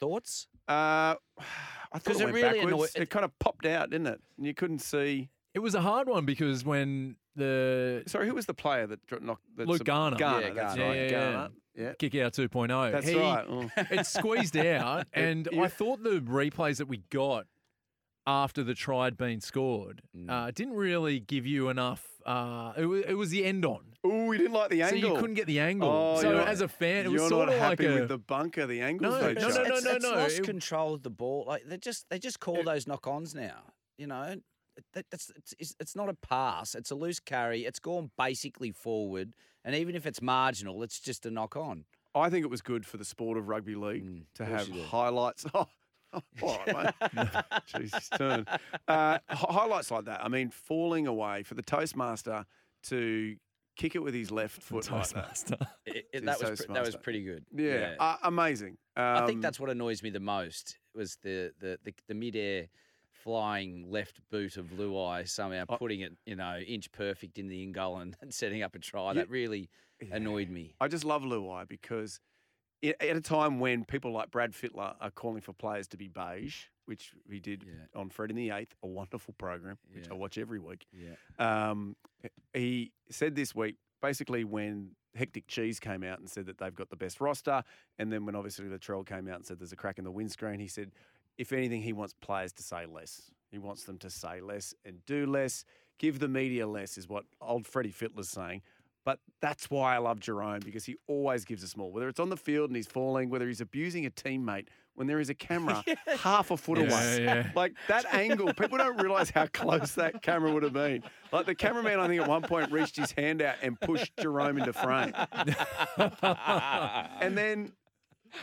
S3: Thoughts?
S2: Uh, I thought
S3: 'Cause
S2: it
S3: it
S2: went
S3: really
S2: backwards.
S3: annoy-
S2: it kind of popped out, didn't it? And you couldn't see.
S5: It was a hard one because when the
S2: Sorry, who was the player that knocked? That
S5: Luke Garner.
S2: Garner,
S3: Yeah,
S2: that's
S3: Garner.
S2: right.
S5: Yeah, yeah,
S2: Garner. Yeah,
S5: kick out 2.0,
S2: that's
S5: he,
S2: right. Oh.
S5: it squeezed out, and
S2: you-
S5: I thought the replays that we got after the try had been scored
S3: Mm.
S5: uh, didn't really give you enough. Uh, it, was, it was the end on,
S2: Ooh, you didn't like the angle.
S5: so you couldn't get the angle.
S2: Oh,
S5: so as a fan, it was
S2: You're
S5: sort
S2: not
S5: of like
S2: happy
S5: a
S2: with the bunker, the angles
S5: No,
S2: they
S5: no, no, no,
S3: it's,
S5: no,
S3: it's
S5: no.
S3: lost
S5: It-
S3: control of the ball. Like they just they just call
S5: It-
S3: those knock-ons now. You know, that's it's, it's, it's not a pass. It's a loose carry. It's gone basically forward, and even if it's marginal, it's just a knock-on.
S2: I think it was good for the sport of rugby league
S3: Mm,
S2: to have highlights. Oh, All right, mate. Jeez, his turn. Uh, highlights like that. I mean, falling away for the Toastmaster to kick it with his left foot like that.
S5: Toastmaster.
S3: It- it- that was
S2: so
S3: pre- that was pretty good.
S2: Yeah, Uh, amazing. Um,
S3: I think that's what annoys me the most was the the the, the mid-air flying left boot of Luai somehow
S2: I-
S3: putting it, you know, inch perfect in the in goal and, and setting up a try. That really annoyed me.
S2: I just love Luai because i- at a time when people like Brad Fittler are calling for players to be beige, which he did
S3: Yeah.
S2: on Fred in the Eighth, a wonderful program, which
S3: Yeah.
S2: I watch every week.
S3: Yeah.
S2: Um, he said this week, basically when Hectic Cheese came out and said that they've got the best roster, and then when obviously the Latrell came out and said there's a crack in the windscreen, he said, if anything, he wants players to say less. He wants them to say less and do less, give the media less, is what old Freddie Fittler's saying. But that's why I love Jarome because he always gives us more. Whether it's on the field and he's falling, whether he's abusing a teammate, when there is a camera half a foot
S5: Yeah,
S2: away.
S5: yeah.
S2: Like that angle, people don't realize how close that camera would have been. Like the cameraman, I think at one point reached his hand out and pushed Jarome into frame. and then,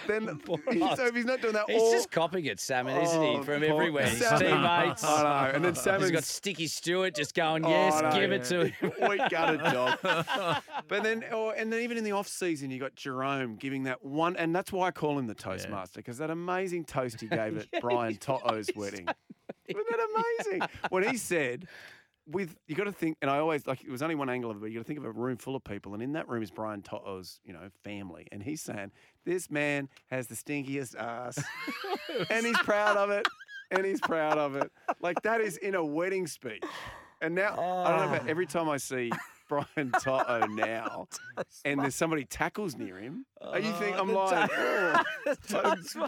S2: then so if he's not doing that,
S3: He's
S2: all,
S3: just copying it, Salmon, isn't
S2: Oh,
S3: he? From
S2: Paul-
S3: everywhere. His
S2: Salmon-
S3: teammates.
S2: I know. And then
S3: He's
S2: Salmon's
S3: got Sticky Stuart just going,
S2: Oh,
S3: yes,
S2: know,
S3: give it to
S2: yeah.
S3: him.
S2: Wheat gutted dog. but then, or, and then even in the off season, you got Jarome giving that one, and that's why I call him the Toastmaster because that amazing toast he gave at Brian To'o's wedding. Wasn't that amazing? when he said, "With you got to think," and I always like it was only one angle of it, but you got to think of a room full of people, and in that room is Brian To'o's, you know, family, and he's saying, "This man has the stinkiest ass, and he's proud of it." And he's proud of it. Like that is in a wedding speech. And now I don't know about ah. every time I see Brian To'o now, and there's somebody tackles near him, Are you think I'm like, oh,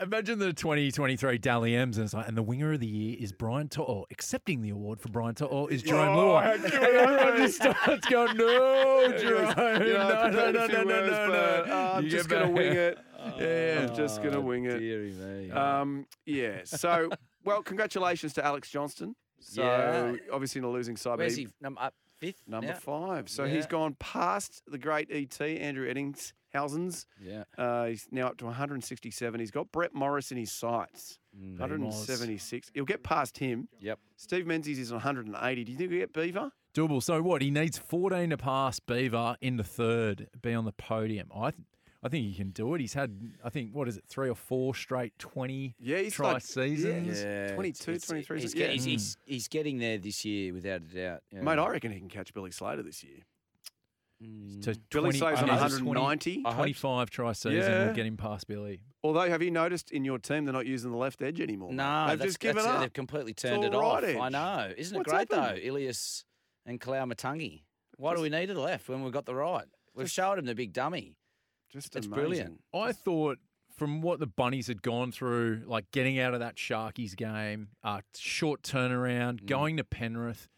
S5: Imagine the 2023 Dally M's, and it's like, and the winger of the year is Brian To'o. Accepting the award for Brian To'o is Jarome
S2: Oh,
S5: Luai.
S2: how
S5: And everyone just starts going, no,
S2: Jarome, you know, I
S5: no, no,
S2: prepared
S5: no,
S2: a
S5: no,
S2: few
S5: no, no,
S2: words,
S5: no,
S2: but,
S5: no.
S2: uh, I'm
S5: You
S2: just
S5: get
S2: gonna
S5: back.
S2: wing it.
S5: Yeah.
S2: I'm just gonna wing it.
S3: Deary me.
S2: Um, yeah. So, well, congratulations to Alex Johnston. So,
S3: Yeah.
S2: obviously in a losing side, but
S3: Where's
S2: he-
S3: he? Number up fifth?
S2: number
S3: now?
S2: five. So he's gone past the great ET Andrew Ettingshausen's.
S3: Yeah.
S2: Uh, he's now up to 167. He's got Brett Morris in his sights.
S3: Mm.
S2: 176. He'll get past him.
S3: Yep.
S2: Steve Menzies is 180. Do you think he'll get Beaver?
S5: Doable. So what? He needs 14 to pass Beaver in the third, be on the podium. I, th- I think he can do it. He's had, I think, what is it, three or four straight 20
S2: Yeah, he's
S5: try
S2: like-
S5: seasons.
S3: Yeah,
S2: 22,
S3: it's-
S2: 23,
S3: He's,
S2: yeah.
S3: he's, he's, he's getting there this year without a doubt. Yeah.
S2: Mate, I reckon he can catch Billy Slater this year. Mm.
S5: To
S2: Billy
S5: 20
S2: Slater's on
S5: I hope
S2: 190.
S5: 25 try season
S2: Yeah.
S5: will get him past Billy.
S2: Although, have you noticed in your team they're not using the left edge anymore?
S3: No,
S2: they've just given up.
S3: They've completely turned
S2: all
S3: it off.
S2: right
S3: I know. Isn't it great
S2: happened?
S3: though? Ilias and Kalau Matangi. Why
S2: Just-
S3: do we need a left when we've got the right? We've showed him the big dummy.
S2: Just
S3: It's
S2: amazing.
S3: brilliant.
S5: I thought from what the Bunnies had gone through, like getting out of that Sharkies game, uh, short turnaround,
S3: Mm.
S5: going to Penrith,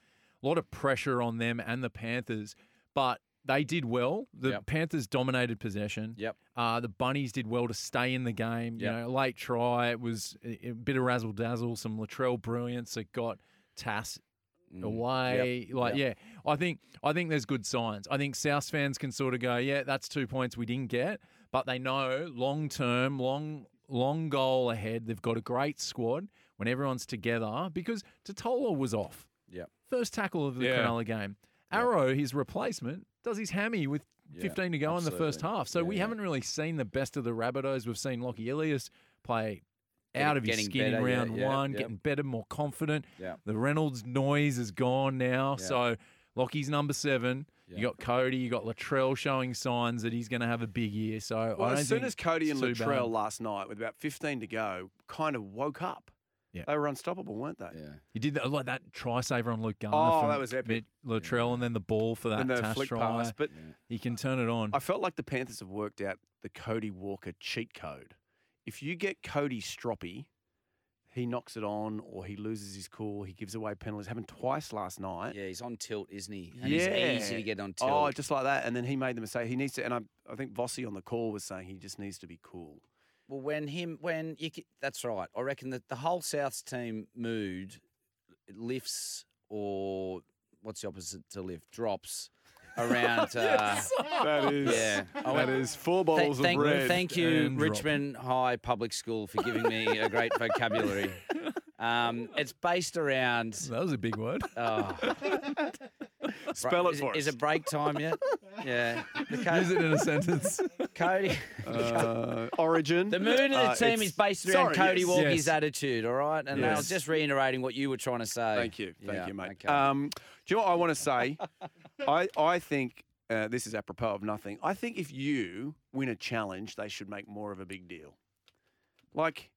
S5: a lot of pressure on them and the Panthers, but they did well. The
S3: Yep.
S5: Panthers dominated possession.
S3: Yep.
S5: Uh, the Bunnies did well to stay in the game. You
S3: Yep.
S5: know, late try. It was a, a bit of razzle dazzle, some Latrell brilliance that got Tass.
S3: Mm.
S5: away.
S3: Yep.
S5: Like,
S3: Yep.
S5: yeah, I think I think there's good signs. I think South fans can sort of go, yeah, that's two points we didn't get, but they know long term, long long goal ahead. They've got a great squad when everyone's together because Tatola was off.
S3: Yep.
S5: First tackle of the
S2: Yeah.
S5: Cronulla game. Arrow, his replacement, does his hammy with
S3: Yeah,
S5: 15 to go in the first half. So
S3: Yeah,
S5: we
S3: yeah.
S5: haven't really seen the best of the Rabbitohs. We've seen Lockie Ilias play out of his skin in
S3: better, yeah,
S5: round
S3: yeah,
S5: one,
S3: yep.
S5: getting better, more confident.
S3: Yeah.
S5: The Reynolds noise is gone now.
S3: Yeah.
S5: So Lockie's number seven.
S3: Yeah.
S5: You got Cody, you got Latrell showing signs that he's going to have a big year. So
S2: Well,
S5: I don't
S2: as soon
S5: think
S2: as Cody and
S5: it's
S2: Latrell
S5: bad.
S2: last night, with about 15 to go, kind of woke up.
S5: Yeah.
S2: They were unstoppable, weren't they?
S3: Yeah.
S5: He did that, like that try saver on Luke Garner.
S2: Oh, that was epic.
S5: Mitt Latrell, and then the ball for that
S2: And the flick
S5: try.
S2: pass. But
S5: He can turn it on.
S2: I felt like the Panthers have worked out the Cody Walker cheat code. If you get Cody stroppy, he knocks it on or he loses his cool. He gives away penalties. Happened twice last night.
S3: Yeah, he's on tilt, isn't he? And he's easy to get on oh, tilt.
S2: Oh, just like that. And then he made the mistake. He needs to, and I, I think Vossi on the call was saying he just needs to be cool.
S3: Well, when him, when you, that's right. I reckon that the whole Souths team mood lifts or what's the opposite to lift? Drops around. Uh,
S2: That is,
S3: Yeah. I
S2: that
S3: went-
S2: is four
S3: Th- thank,
S2: of red.
S3: thank you,
S5: and drop.
S3: Richmond High Public School, for giving me a great vocabulary. Um, it's based around.
S5: That was a big word.
S3: Oh,
S2: Spell it
S3: is,
S2: for
S3: Is
S2: us.
S3: it break time yet? Yeah. The co-
S5: Use it in a sentence.
S3: Cody.
S2: Uh, origin.
S3: The mood of the
S2: Uh,
S3: team is based around
S2: sorry,
S3: Cody
S2: yes.
S3: Walker's
S5: Yes.
S3: attitude, all right? And I was just reiterating what you were trying to say.
S2: Thank you, thank
S3: Yeah,
S2: you, mate.
S3: okay.
S2: Um, do you know what I want to say? I I think uh, this is apropos of nothing. I think if you win a challenge, they should make more of a big deal. Like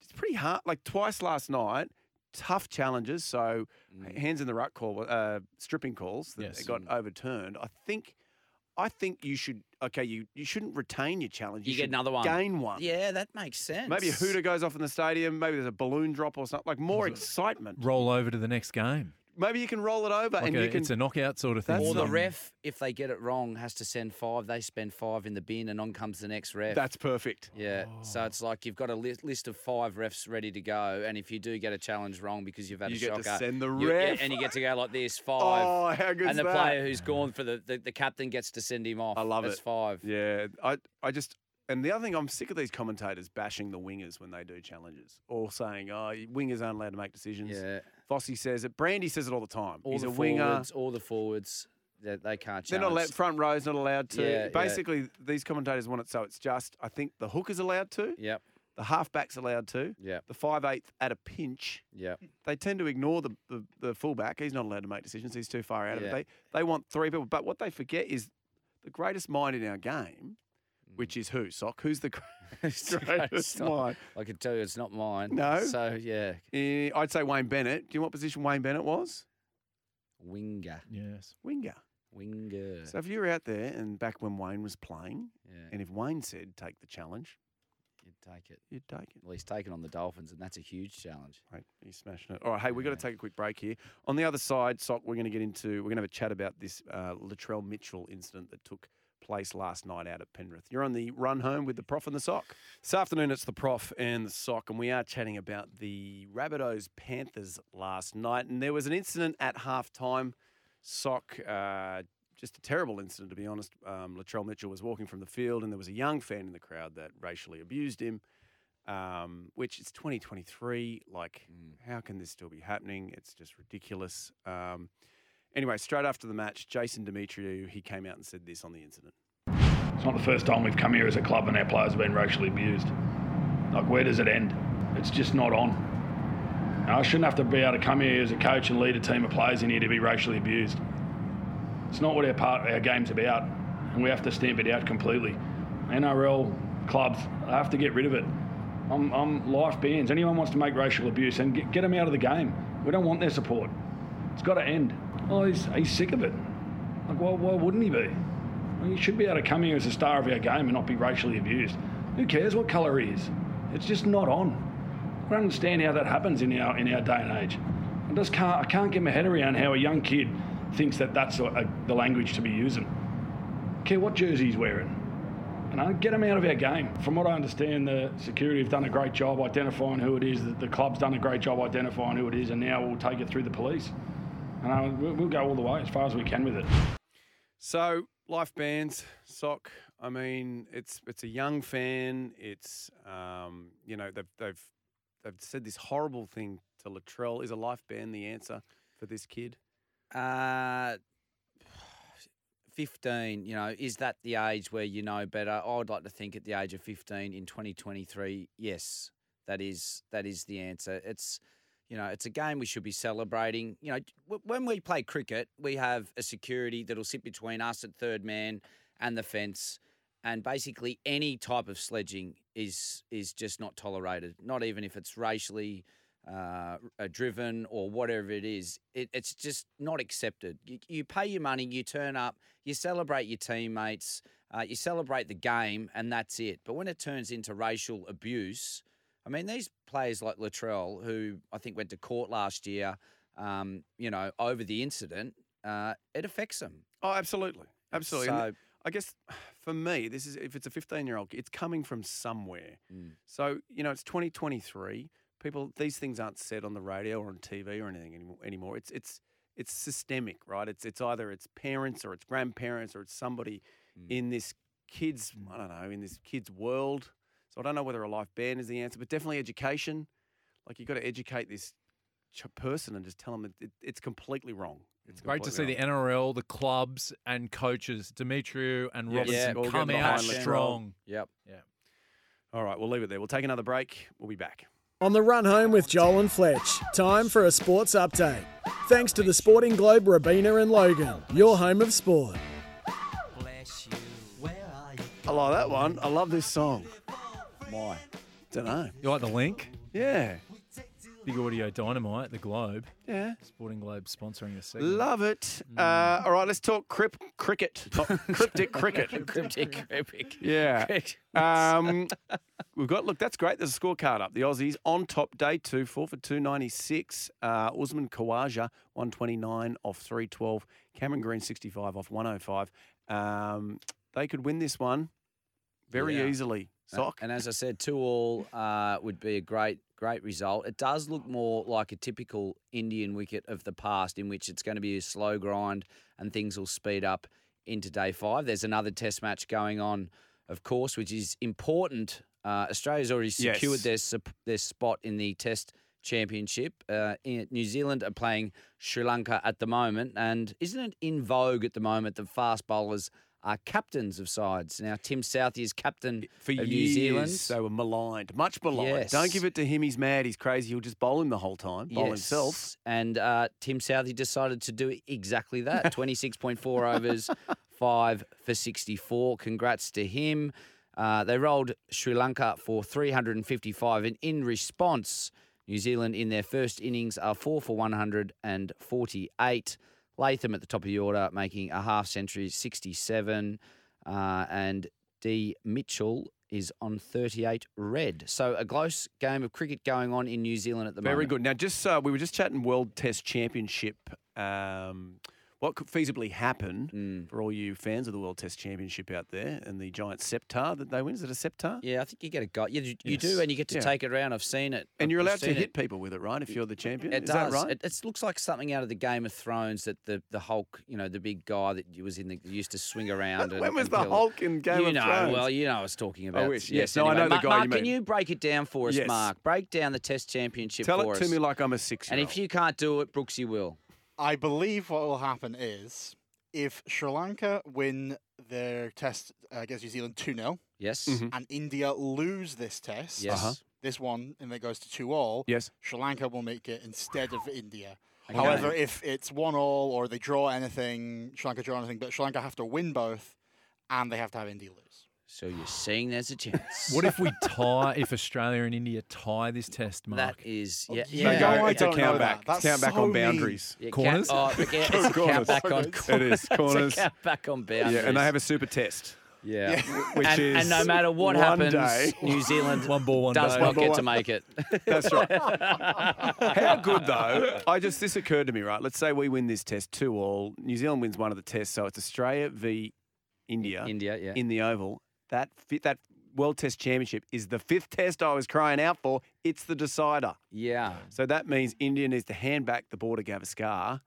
S2: it's pretty hard. Like twice last night, tough challenges. So
S3: Mm.
S2: hands in the ruck call, uh, stripping calls that
S5: Yes.
S2: got overturned. I think. I think you should. Okay, you, you shouldn't retain your challenge.
S3: You get another one.
S2: Gain one.
S3: Yeah, that makes sense.
S2: Maybe a hooter goes off in the stadium. Maybe there's a balloon drop or something. Like more excitement.
S5: Roll over to the next game.
S2: Maybe you can roll it over
S5: Like
S2: and
S5: a-
S2: you can.
S5: it's a knockout sort of thing.
S3: Or the ref, if they get it wrong, has to send five. They spend five in the bin, and on comes the next ref.
S2: That's perfect.
S3: yeah.
S2: Oh.
S3: So it's like you've got a list, list of five refs ready to go, and if you do get a challenge wrong because you've had
S2: You
S3: a
S2: get to send the
S3: you- yeah,
S2: ref.
S3: and you get to go like this five.
S2: Oh, how good's
S3: and the
S2: that?
S3: player who's gone for the, the the captain gets to send him off.
S2: I love
S3: That's
S2: it.
S3: five.
S2: Yeah, I, I just, and the other thing, I'm sick of these commentators bashing the wingers when they do challenges, or saying, "Oh, wingers aren't allowed to make decisions."
S3: Yeah.
S2: Vossy says it. Brandy says it all the time.
S3: All
S2: He's
S3: the
S2: a winger.
S3: forwards, all the forwards, they, they can't.
S2: They're not allowed.
S3: challenge.
S2: Front row's not allowed to.
S3: Yeah, yeah.
S2: Basically, these commentators want it so it's just. I think the hooker's allowed to.
S3: Yep.
S2: The halfback's allowed to.
S3: Yep.
S2: The five eighth at a pinch.
S3: Yep.
S2: They tend to ignore the, the, the fullback. He's not allowed to make decisions. He's too far out of
S3: Yeah.
S2: it. They they want three people. But what they forget is the greatest mind in our game, which is who? Sock. Who's the
S3: It's
S2: greatest
S3: not-
S2: mind?
S3: I can tell you it's not mine.
S2: No?
S3: So yeah,
S2: Eh, I'd say Wayne Bennett. Do you know what position Wayne Bennett was?
S3: winger,
S5: Yes.
S2: Winger.
S3: winger.
S2: So if you're out there and back when Wayne was playing,
S3: yeah,
S2: and if Wayne said take the challenge,
S3: you'd take it.
S2: you'd take it.
S3: Well, he's taken on the Dolphins, and that's a huge challenge.
S2: Right, he's smashing it. All right, hey, we've got to take a quick break here. On the other side, Sock, we're going to get into, we're going to have a chat about this uh, Latrell Mitchell incident that took place last night out at Penrith. You're on the run home with the Prof and the Sock. This afternoon, it's the Prof and the Sock, and we are chatting about the Rabbitohs Panthers last night. And there was an incident at halftime. Sock, uh, just a terrible incident, to be honest. Um, Latrell Mitchell was walking from the field, and there was a young fan in the crowd that racially abused him um, which is 2023. Like, how can this still be happening? It's just ridiculous. Um, anyway, straight after the match, Jason Demetriou, he came out and said this on the incident.
S9: It's not the first time we've come here as a club and our players have been racially abused. Like, where does it end? It's just not on. Now, I shouldn't have to be able to come here as a coach and lead a team of players in here to be racially abused. It's not what our part our game's about, and we have to stamp it out completely. NRL clubs have to get rid of it. I'm, I'm life bans. Anyone wants to make racial abuse and get, get them out of the game. We don't want their support. It's got to end. Oh, he's, he's sick of it. Like, why, why wouldn't he be? Well, you should be able to come here as a star of our game and not be racially abused. Who cares what colour he is? It's just not on. I don't understand how that happens in our in our day and age. I just can't I can't get my head around how a young kid thinks that that's a, a, the language to be using. Care what jersey he's wearing. You know, get him out of our game. From what I understand, the security have done a great job identifying who it is. The, the club's done a great job identifying who it is, and now we'll take it through the police. And uh, we'll, we'll go all the way as far as we can with it.
S2: So, life bands, Sock. I mean, it's it's a young fan. It's um, you know they've they've they've said this horrible thing to Latrell. Is a life ban the answer for this kid?
S3: Uh, 15, you know, is that the age where you know better? I would like to think at the age of 15 in 2023, yes, that is that is the answer. It's you know, it's a game we should be celebrating. You know, w- when we play cricket, we have a security that'll sit between us at third man and the fence, and basically any type of sledging is is just not tolerated. Not even if it's racially uh, uh, driven or whatever it is, it, it's just not accepted. You, you pay your money, you turn up, you celebrate your teammates, uh, you celebrate the game, and that's it. But when it turns into racial abuse, I mean, these players like Latrell, who I think went to court last year, um, you know, over the incident, uh, it affects them.
S2: Oh, absolutely, absolutely.
S3: So,
S2: I guess for me, this is if it's a 15 year old, it's coming from somewhere.
S3: Mm.
S2: So you know, it's 2023. People, these things aren't said on the radio or on TV or anything anymore. anymore. It's it's it's systemic, right? It's it's either it's parents or it's grandparents or it's somebody
S3: Mm.
S2: in this kid's I don't know in this kid's world. So I don't know whether a life ban is the answer, but definitely education. Like you've got to educate this ch- person and just tell them it, it, it's completely wrong. It's
S5: Great to see the. NRL, the clubs, and coaches, Demetriou and
S2: Yes,
S5: Robinson,
S2: all
S5: come out strong.
S3: Yep.
S5: Yeah.
S2: All right, we'll leave it there. We'll take another break. We'll be back.
S4: On the run home with Joel and Fletch, time for a sports update. Thanks to the Sporting Globe, Robina and Logan, your home of sport.
S2: I like that one. I love this song.
S3: Why?
S2: Don't know.
S5: You like the link?
S2: Yeah.
S5: Big Audio Dynamite, the Globe.
S2: Yeah.
S5: Sporting Globe sponsoring a segment.
S2: Love it. Uh, all right, let's talk crip, cricket. Not cryptic cricket.
S3: Cryptic, cryptic.
S2: Yeah. Um, we've got, look, that's great. There's a scorecard up. The Aussies on top, day two, four for 296. Uh, Usman Khawaja, 129 off 312. Cameron Green, 65 off 105. Um, they could win this one very
S3: Yeah.
S2: easily. Sock.
S3: And as I said, two all uh, would be a great, great result. It does look more like a typical Indian wicket of the past, in which it's going to be a slow grind and things will speed up into day five. There's another Test match going on, of course, which is important. Uh, Australia's already secured
S2: Yes.
S3: their their spot in the Test Championship. Uh, New Zealand are playing Sri Lanka at the moment, and isn't it in vogue at the moment that fast bowlers are captains of sides? Now, Tim Southee is captain
S2: For
S3: of
S2: years,
S3: New Zealand.
S2: they were maligned, much maligned. Don't give it to him. He's mad. He's crazy. He'll just bowl him the whole time. Bowl himself.
S3: And uh, Tim Southee decided to do exactly that 26.4 overs, five for 64. Congrats to him. Uh, they rolled Sri Lanka for 355. And in response, New Zealand in their first innings are four for 148. Latham at the top of the order, making a half century, 67. Uh, and D. Mitchell is on 38 red. So a close game of cricket going on in New Zealand at the
S2: Very
S3: moment.
S2: Very good. Now, just uh, we were just chatting World Test Championship. Um, what could feasibly happen
S3: Mm.
S2: for all you fans of the World Test Championship out there and the giant scepter that they win? Is it a scepter?
S3: Yeah, I think you get a go. Yeah, you, you
S2: Yes.
S3: do, and you get to
S2: Yeah.
S3: take it around. I've seen it.
S2: And you're allowed to hit
S3: it.
S2: people with it, right? If you're the champion,
S3: It
S2: is
S3: does.
S2: that right?
S3: It, it looks like something out of the Game of Thrones that the, the Hulk, you know, the big guy that was in the used to swing around. And,
S2: when was
S3: and
S2: the
S3: kill-
S2: Hulk in Game of Thrones?
S3: you
S2: of
S3: know,
S2: Thrones?
S3: well, you know, I was talking about.
S2: I wish, yes. No, I know the
S3: Mark,
S2: guy you
S3: Mark, can
S2: mean.
S3: you break it down for us,
S2: Yes.
S3: Mark? Break down the Test Championship
S2: Tell it to
S3: us.
S2: me like I'm a six
S3: and if you can't do it, Brooksy will.
S6: I believe what will happen is if Sri Lanka win their test uh, against New Zealand 2 0
S3: Yes.
S2: Mhm.
S6: and India lose this test,
S3: Yes.
S2: Uh-huh.
S6: this one, and it goes to 2 all,
S2: Yes.
S6: Sri Lanka will make it instead of India.
S3: Okay.
S6: However, if it's 1 all or they draw anything, Sri Lanka draw anything, but Sri Lanka have to win both and they have to have India lose.
S3: So you're seeing there's a chance.
S5: What if we tie, if Australia and India tie this test, Mark?
S3: is, oh, yeah,
S6: yeah,
S2: They
S3: yeah.
S2: go,
S6: I
S2: it's a count back. It's
S6: That's
S2: count back
S6: so
S2: on boundaries.
S3: Yeah,
S5: Corners?
S3: Count, oh, yeah, it's a count back on
S6: Corners.
S2: It is, corners.
S3: It's a count back on boundaries.
S2: Yeah, and they have a super test,
S3: Yeah.
S2: which
S3: and,
S2: is
S3: and no matter what happens,
S2: day.
S3: New Zealand
S5: One ball, one
S3: does
S5: day.
S3: not
S2: One
S3: get
S2: one-
S3: to make it.
S2: That's right. How good though? I just this occurred to me, right? Let's say we win this test two all. New Zealand wins one of the tests, so it's Australia v India
S3: India, yeah.
S2: in the Oval. That that World Test Championship is the fifth test I was crying out for. It's the decider.
S3: yeah.
S2: So that means India needs to hand back the Border Gavaskar.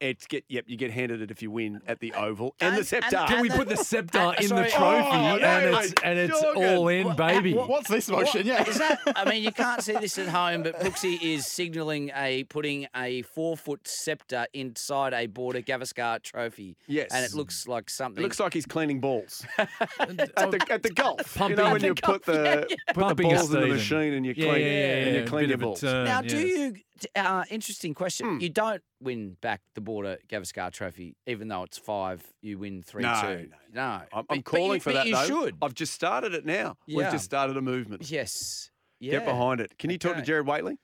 S2: It's get yep, you get handed it if you win at the Oval and, the scepter.
S3: and-
S5: Can we
S3: and
S5: put the scepter in
S3: sorry.
S5: the trophy
S2: Oh,
S5: and it's and it's
S2: Jorgen.
S5: all in, baby?
S6: What- What's this motion? Yeah.
S3: Is that? I mean, you can't see this at home, but Brooksy is signalling a putting a four foot scepter inside a Border Gavaskar trophy.
S2: Yes.
S3: and it looks like
S2: It
S3: something.
S2: looks like he's cleaning balls at the at the golf.
S5: Pumping-
S2: you know when you
S3: the
S2: put
S3: golf, yeah,
S2: the
S3: yeah.
S2: put the
S5: Pumping a
S2: balls in the
S5: Stephen.
S2: machine and you
S5: Yeah,
S2: clean
S5: yeah, yeah,
S2: and you
S5: yeah,
S2: clean
S5: bit
S2: your
S5: of a
S2: balls.
S5: turn,
S3: now, do
S5: yes.
S3: you? Uh, interesting question.
S2: Hmm.
S3: You don't win back the Border Gavaskar trophy, even though it's five. You win three
S2: No,
S3: two. No,
S2: I'm, I'm
S3: but
S2: calling
S3: you,
S2: for
S3: but
S2: that
S3: You
S2: though.
S3: should.
S2: I've just started it now. We've just started a movement.
S3: yes. Yeah.
S2: Get behind it. Can you talk to Jared Waitley?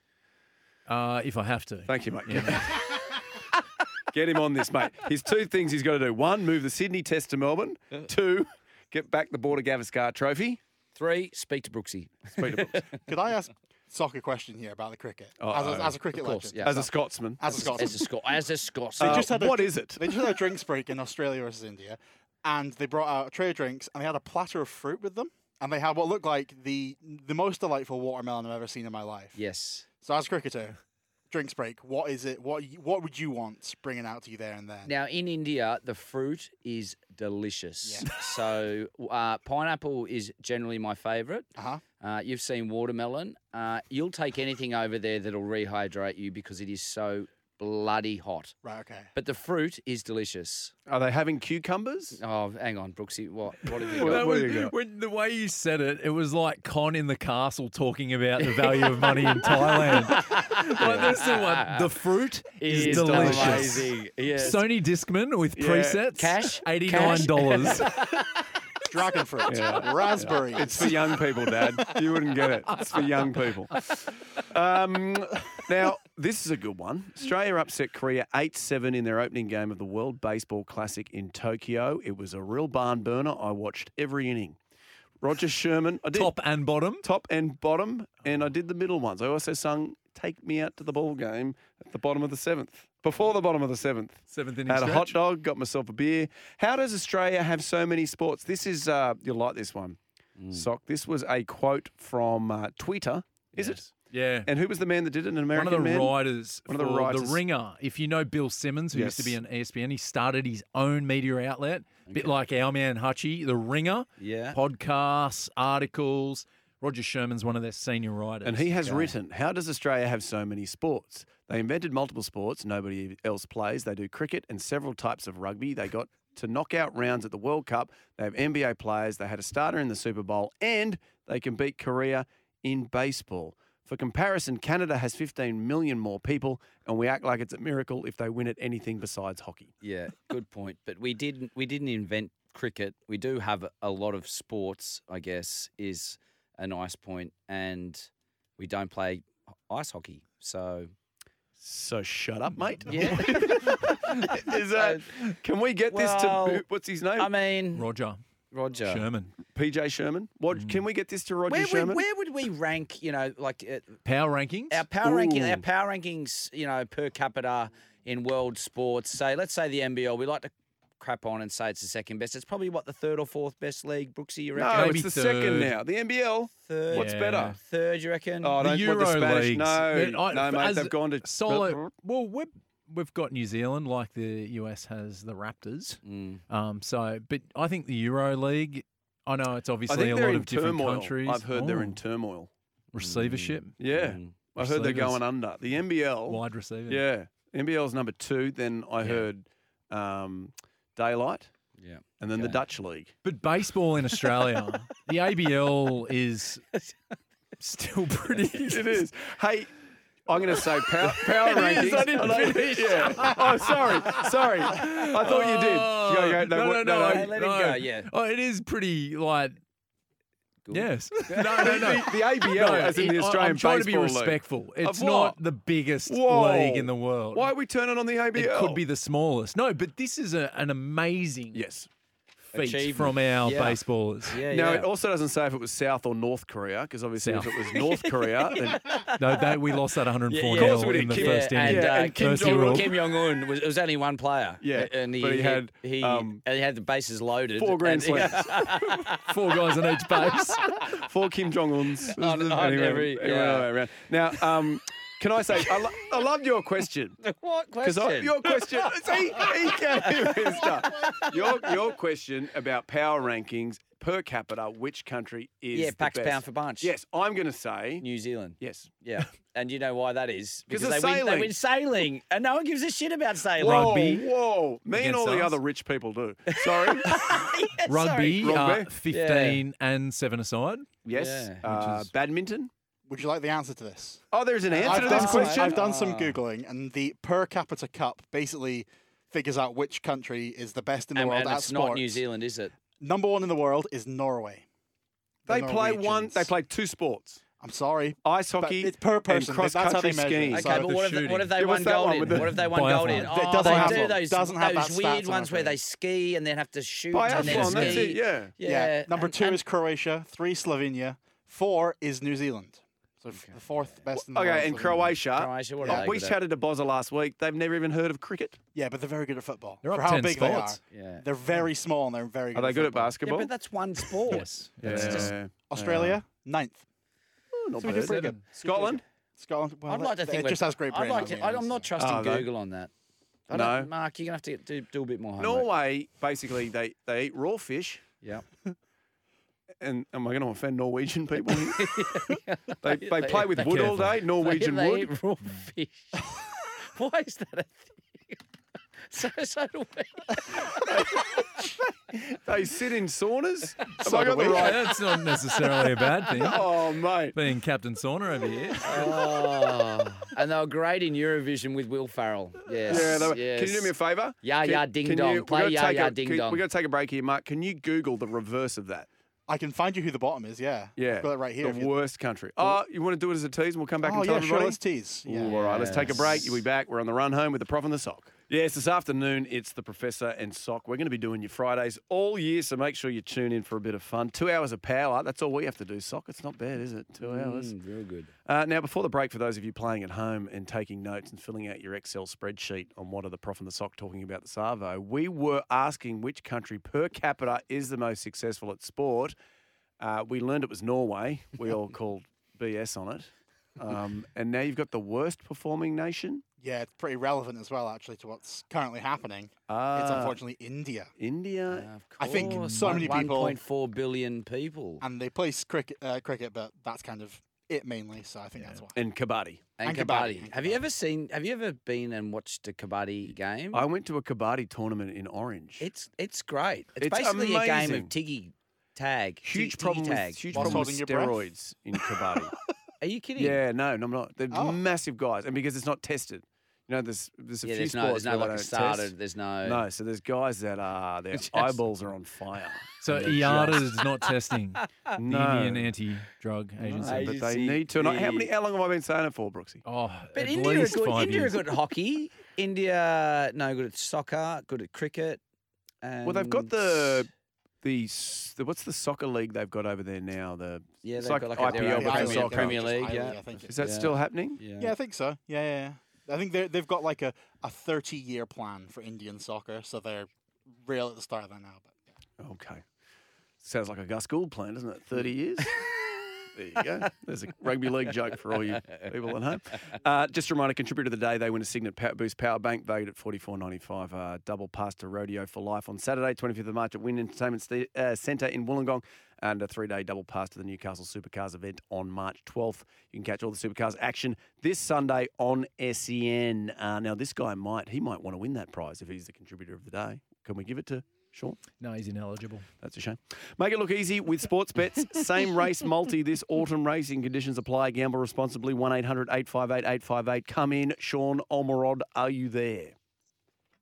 S5: Uh, if I have to.
S2: Thank you, mate.
S5: Yeah.
S2: Get him on this, mate. His two things he's got to do: one, move the Sydney Test to Melbourne; two, get back the Border Gavaskar Trophy.
S3: Three. Speak to Brooksy.
S2: Speak to Brooks.
S6: Could I ask soccer question here about the cricket? As
S2: Uh-oh.
S6: a, as a cricket
S3: course,
S6: legend.
S3: yeah.
S2: As a Scotsman,
S6: As a Scotsman.
S3: As a Scot. As a Scot.
S2: Uh,
S6: just had a-
S2: what is it?
S6: They just had a drinks break in Australia versus India, and they brought out a tray of drinks, and they had a platter of fruit with them, and they had what looked like the the most delightful watermelon I've ever seen in my life.
S3: yes.
S6: So as a cricketer, drinks break, what is it? What what would you want bringing out to you there and then?
S3: Now in India, the fruit is delicious. So uh, pineapple is generally my favourite.
S6: Uh-huh.
S3: Uh, you've seen watermelon. Uh, you'll take anything over there that'll rehydrate you because it is so bloody hot.
S6: Right. Okay.
S3: But the fruit is delicious.
S2: Are they having cucumbers?
S3: Oh, hang on, Brooksy. What? What have you
S2: What-
S3: got?
S5: That
S2: what
S5: was-
S2: do you got?
S5: when the way you said it, it was like Con in the castle talking about the value of money in Thailand. like, this is what the fruit is,
S3: It is
S5: delicious.
S3: amazing. Yes.
S5: Sony Discman with
S2: Yeah.
S5: presets,
S3: Cash?
S5: eighty nine dollars.
S6: Dragon fruit, raspberries.
S2: It's for young people, Dad. You wouldn't get it. It's for young people. Um, now, this is a good one. Australia upset Korea 8 7 in their opening game of the World Baseball Classic in Tokyo. It was a real barn burner. I watched every inning. Rodger Sherman, I did
S5: Top and bottom.
S2: top and bottom, and I did the middle ones. I also sung Take Me Out to the Ball Game at the bottom of the seventh, before the bottom of the seventh.
S5: Seventh inning
S2: Had a hot dog, got myself a beer. How does Australia have so many sports? This is, uh, you'll like this one.
S5: Mm.
S2: Sock, this was a quote from uh, Twitter, is it?
S5: Yeah.
S2: And who was the man that did it? An American
S5: One of the
S2: man?
S5: writers
S2: One of the writers.
S5: The Ringer. If you know Bill Simmons, who used to be
S2: Yes.
S5: on E ESPN, he started his own media outlet, a bit like our man Hutchie, The Ringer.
S3: Yeah.
S5: Podcasts, articles. Rodger Sherman's one of their senior writers.
S2: And he has written, How does Australia have so many sports? They invented multiple sports nobody else plays. They do cricket and several types of rugby. They got to knockout rounds at the World Cup. They have NBA players. They had a starter in the Super Bowl and they can beat Korea in baseball. For comparison, Canada has 15 million more people, and we act like it's a miracle if they win at anything besides hockey.
S3: Yeah, good point. But we didn't we didn't invent cricket. We do have a- lot of sports, I guess, is a nice point, and we don't play ice hockey. So
S2: So shut up, mate.
S3: yeah,
S2: Is that? Can we get this
S3: Well,
S2: to what's his name?
S3: I mean
S5: Rodger
S3: Rodger.
S5: Sherman.
S2: PJ Sherman. What? Can we get this to Rodger
S3: Where
S2: Sherman?
S3: would, where would we rank? You know, like uh,
S5: Power rankings.
S3: our power ranking, our power rankings. You know, per capita in world sports. Say, let's say the NBL. We like to crap on and say it's the second best. It's probably what the third or fourth best league. Brooksy, you reckon?
S2: no,
S5: Maybe
S2: it's the second now. The NBL.
S3: Third.
S2: What's
S5: Yeah.
S2: better?
S3: Third, you reckon?
S2: Oh,
S5: the
S2: don't
S5: Euro
S2: want the Spanish.
S5: leagues.
S2: No,
S5: I,
S2: no, mate. They've gone to
S5: solo. Well, we've we've got New Zealand, like the US has the Raptors.
S3: Mm.
S5: Um, so, but I think the Euro League. I know it's obviously a lot
S2: in
S5: of different
S2: turmoil.
S5: countries.
S2: I've heard they're
S5: Oh,
S2: in turmoil.
S5: receivership,
S2: Yeah,
S3: Mm.
S2: I heard they're going under. The NBL.
S5: wide receiver.
S2: Yeah, NBL's number two. Then I
S5: Yeah.
S2: heard um, Daylight,
S3: Yeah.
S2: and then the Dutch League.
S5: But baseball in Australia, the ABL is still pretty.
S2: it is. Hey. I'm going to say power, power
S5: It is,
S2: rankings.
S5: I didn't finish.
S2: Yeah. Oh, sorry. Sorry. I thought you did.
S5: Oh,
S2: Go, go,
S5: no, no,
S2: what-
S5: no,
S3: Hey, let him
S5: no.
S3: go, yeah.
S5: Oh, it is pretty like.
S3: Good.
S5: Yes. No, no, no.
S2: The, the ABL,
S5: No,
S2: as in
S5: it-
S2: the Australian
S5: I'm trying to be
S2: Baseball League.
S5: respectful. It's not the biggest
S2: Whoa.
S5: league in the world.
S2: Why are we turning on the ABL?
S5: It could be the smallest. No, but this is a, an amazing
S2: Yes.
S5: Feat from our
S3: Yeah.
S5: baseballers.
S3: Yeah,
S2: Now,
S3: yeah.
S2: it also doesn't say if it was South or North Korea, because obviously
S5: South.
S2: if it was North Korea, then
S5: No, that we lost that 104
S3: Yeah, yeah.
S5: nil
S2: Of course we did.
S5: in the
S2: Kim-
S5: first
S3: yeah,
S5: inning.
S3: and,
S2: Yeah,
S3: uh,
S2: and Kim
S3: Kim,
S5: Jong-
S3: Jong Kim Jong Un was it was only one player.
S2: Yeah,
S3: and he
S2: but he had,
S3: he,
S2: um,
S3: and he had the bases loaded.
S2: four grand slams.
S5: Four guys on each base.
S2: four Kim Jong Uns.
S3: On- on every- yeah.
S2: Now, um, can I say, I, lo- I loved your question.
S3: what
S2: Because
S3: question?
S2: your question, see, he came in stuff. Your, your question about power rankings per capita, which country is
S3: yeah,
S2: the
S3: packs
S2: best?
S3: pound for bunch.
S2: Yes, I'm going to say
S3: New Zealand.
S2: yes.
S3: Yeah, and you know why that is?
S2: 'Cause
S3: Because
S2: of
S3: they win, they
S2: sailing.
S3: win sailing, and no one gives a shit about sailing.
S2: Whoa,
S5: Rugby
S2: whoa! Me and
S5: against
S2: all the
S5: us.
S2: other rich people do. Sorry.
S3: Yeah,
S5: Rugby,
S3: sorry.
S5: uh,
S2: Rugby.
S5: 15 and 7 aside.
S2: yes.
S3: Yeah,
S2: uh,
S5: is-
S2: badminton.
S6: Would you like the answer to this?
S2: Oh, there's an answer
S6: I've
S2: to this
S6: some,
S2: question.
S6: I've done some
S3: Ah.
S6: googling, and the per capita cup basically figures out which country is the best in the
S3: And,
S6: world
S3: and
S6: at
S3: it's
S6: sports.
S3: not New Zealand, is it?
S6: Number one in the world is Norway. The
S2: they play one. They play two sports:
S6: I'm sorry.
S2: ice
S6: But
S2: hockey
S6: it's per
S2: and
S6: person.
S2: cross
S6: That's how they
S2: country
S6: measure
S2: skiing.
S6: Okay,
S3: Okay,
S5: the
S3: but what if,
S5: shooting.
S3: what if they won gold in?
S2: with the
S3: What if they won gold in?
S5: It
S3: Oh,
S6: doesn't
S3: they
S6: have
S3: do
S6: one.
S3: those,
S6: Doesn't have
S3: those weird
S6: stats, I'm
S3: ones where they ski and then have to shoot and then ski.
S2: That's it. Yeah.
S3: Yeah.
S6: Number
S3: and-
S6: two
S3: and-
S6: is Croatia. Three Slovenia. Four is New Zealand. So f- the fourth best in the world.
S2: Okay, and Croatia.
S3: Croatia, what are
S2: uh,
S3: they
S2: we
S3: good at?
S2: chatted to Bozza last week. They've never even heard of cricket.
S6: Yeah, but they're very good at football.
S5: They're
S6: For how
S5: 10
S6: big
S5: spots.
S6: they are.
S3: Yeah.
S6: They're very small and they're very good
S2: Are they
S6: at
S2: good at
S6: football.
S3: Yeah,
S2: basketball?
S3: but that's one sport.
S5: Yes.
S3: That's
S2: yeah.
S6: Australia, ninth.
S2: Oh, not
S6: So
S2: bad.
S6: pretty good.
S2: Scotland.
S6: Scotland. Well,
S3: I'd like to
S6: it-
S3: think
S6: it just has great
S3: I'd like to, I- I'm not trusting
S2: Oh, they-
S3: Google on that. I
S2: No.
S3: Mark, you're gonna have to do, do a bit more homework.
S2: Norway, basically, they, they eat raw fish.
S3: Yeah.
S2: And am I going to offend Norwegian people here? they, they
S3: They-
S2: play with
S3: they-
S2: wood all day, Norwegian
S3: they,
S2: wood.
S3: They eat raw fish. Why is that a thing? So, so do we.
S2: They sit in saunas. Have
S6: So
S2: I got the right?
S5: That's not necessarily a bad thing.
S2: Oh, mate.
S5: Being Captain Sauna over here.
S3: Oh, and they were great in Eurovision with Will Ferrell. Yes.
S2: Yeah, they were-
S3: yes.
S2: Can you do me a favour?
S3: Yeah,
S2: Can-
S3: ya ding dong.
S2: you- we've
S3: Play
S2: gotta
S3: ya
S2: take
S3: ya
S2: a-
S3: ding
S2: can-
S3: dong.
S2: We're going to take a break here, Mark. Can you Google the reverse of that?
S6: I can find you who the bottom is. Yeah.
S2: Yeah.
S6: I've got it right here.
S2: The worst country. Oh, you want to do it as a tease and we'll come back
S6: Oh
S2: and tell
S6: yeah, sure. Let's tease. Yeah.
S2: Ooh, all right, let's take a break. You'll be back. We're on the run home with the prof and the sock. Yes, this afternoon it's the professor and sock. We're going to be doing your Fridays all year, so make sure you tune in for a bit of fun. Two hours of power. That's all we have to do, sock. It's not bad, is it? Two hours.
S3: Mm, real good.
S2: Uh, now, before the break, for those of you playing at home and taking notes and filling out your Excel spreadsheet on what are the prof and the sock talking about the Savo, we were asking which country per capita is the most successful at sport. Uh, we learned it was Norway. We all called BS on it. Um, and now you've got the worst performing nation.
S6: Yeah, it's pretty relevant as well, actually, to what's currently happening. it's
S2: Ah,
S6: unfortunately India,
S2: India.
S3: Of
S6: I think
S3: course,
S6: so
S3: one-
S6: many people-
S3: 1.4 billion people.
S6: and they play cricket, uh, cricket, but that's kind of it mainly. So I think that's why.
S2: and kabaddi.
S3: And,
S6: and
S3: kabaddi.
S6: kabaddi, and
S3: Have you ever seen? Have you ever been and watched a kabaddi game?
S2: I went to a kabaddi tournament in Orange.
S3: It's it's great. It's,
S2: It's
S3: basically a game of tiggy tag.
S2: huge
S3: tig-
S2: problem
S3: tiggy
S2: with
S3: tag.
S2: huge
S6: Whilst
S2: problem with
S6: holding breath?
S2: steroids in kabaddi.
S3: Are you kidding?
S2: Yeah, no, no, I'm not. They're
S6: Oh.
S2: massive guys, and because it's not tested, you know, there's there's a
S3: Yeah,
S2: few
S3: there's no,
S2: sports
S3: there's no
S2: where
S3: like
S2: they
S3: a
S2: don't
S3: starter.
S2: test.
S3: There's no.
S2: No, so there's guys that are their
S3: Just-
S2: eyeballs are on fire.
S5: So
S2: And
S5: IATA is not testing the
S2: No.
S5: Indian anti-drug agency.
S3: No.
S2: but they
S3: agency,
S2: need to. And I- How many? How long have I been saying it for, Brooksy?
S5: Oh,
S3: But
S5: at
S3: India are
S5: least
S3: good.
S5: five
S3: India
S5: years.
S3: are good at hockey. India no good at soccer. Good at cricket.
S2: Well, they've got
S3: and-
S2: the the, the what's the soccer league they've got over there now? The
S3: yeah.
S2: it's
S3: They've
S2: like
S3: got like a,
S2: IPL,
S3: own
S2: but
S3: Premier,
S2: soccer.
S3: Premier League. Yeah.
S6: I think.
S2: is that
S3: Yeah.
S2: still happening?
S3: Yeah.
S6: Yeah, I think so. Yeah, yeah, yeah. I think they they've got like a, a thirty year plan for Indian soccer, so they're real at the start of that now. But yeah.
S2: Okay. Sounds like a Gus Gould plan, doesn't it? 30 years? there you go. There's a rugby league joke for all you people at home. Uh, just a reminder, contributor of the day, they win a Cygnett Power Boost Power Bank valued at forty four ninety five. Uh, double pass to Rodeo for Life on Saturday, 25th of March at WIN Entertainment St- uh, Centre in Wollongong. And a three day double pass to the Newcastle Supercars event on March 12th. You can catch all the Supercars action this Sunday on SEN. Uh, now, this guy might, he might want to win that prize if he's the contributor of the day. Can we give it to Sean?
S5: No, he's ineligible.
S2: That's a shame. Make it look easy with sports bets. Same race multi this autumn racing. Conditions apply. Gamble responsibly. 1 800 858 858. Come in. Sean Olmerod, are you there?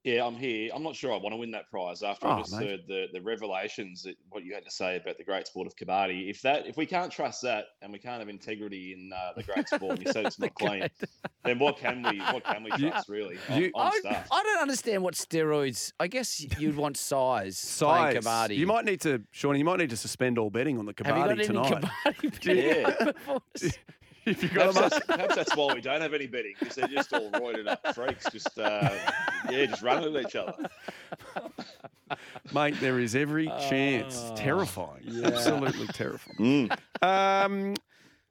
S10: Yeah, I'm here. I'm not sure I want to win that prize after
S2: Oh,
S10: I just
S2: mate.
S10: heard the, the revelations that what you had to say about the great sport of kabaddi. If that if we can't trust that and we can't have integrity in uh, the great sport, and you said it's not clean, then what can we what can we
S2: You-
S10: trust really? I'm,
S2: you-
S10: I'm
S3: I. I don't understand what steroids. I guess you'd want size.
S2: Size.
S3: Playing kabaddi.
S2: You might need to, Sean, you might need to suspend all betting on the
S3: Have you got
S2: kabaddi
S3: any
S2: tonight.
S3: kabaddi
S10: Yeah.
S3: Betting before?
S2: if you got
S10: Perhaps that's, perhaps that's why we don't have any betting because they're just all roided up freaks, just uh, yeah, just running at each other.
S2: Mate, there is every chance.
S3: Oh,
S2: terrifying.
S3: yeah.
S2: Absolutely terrifying. Um,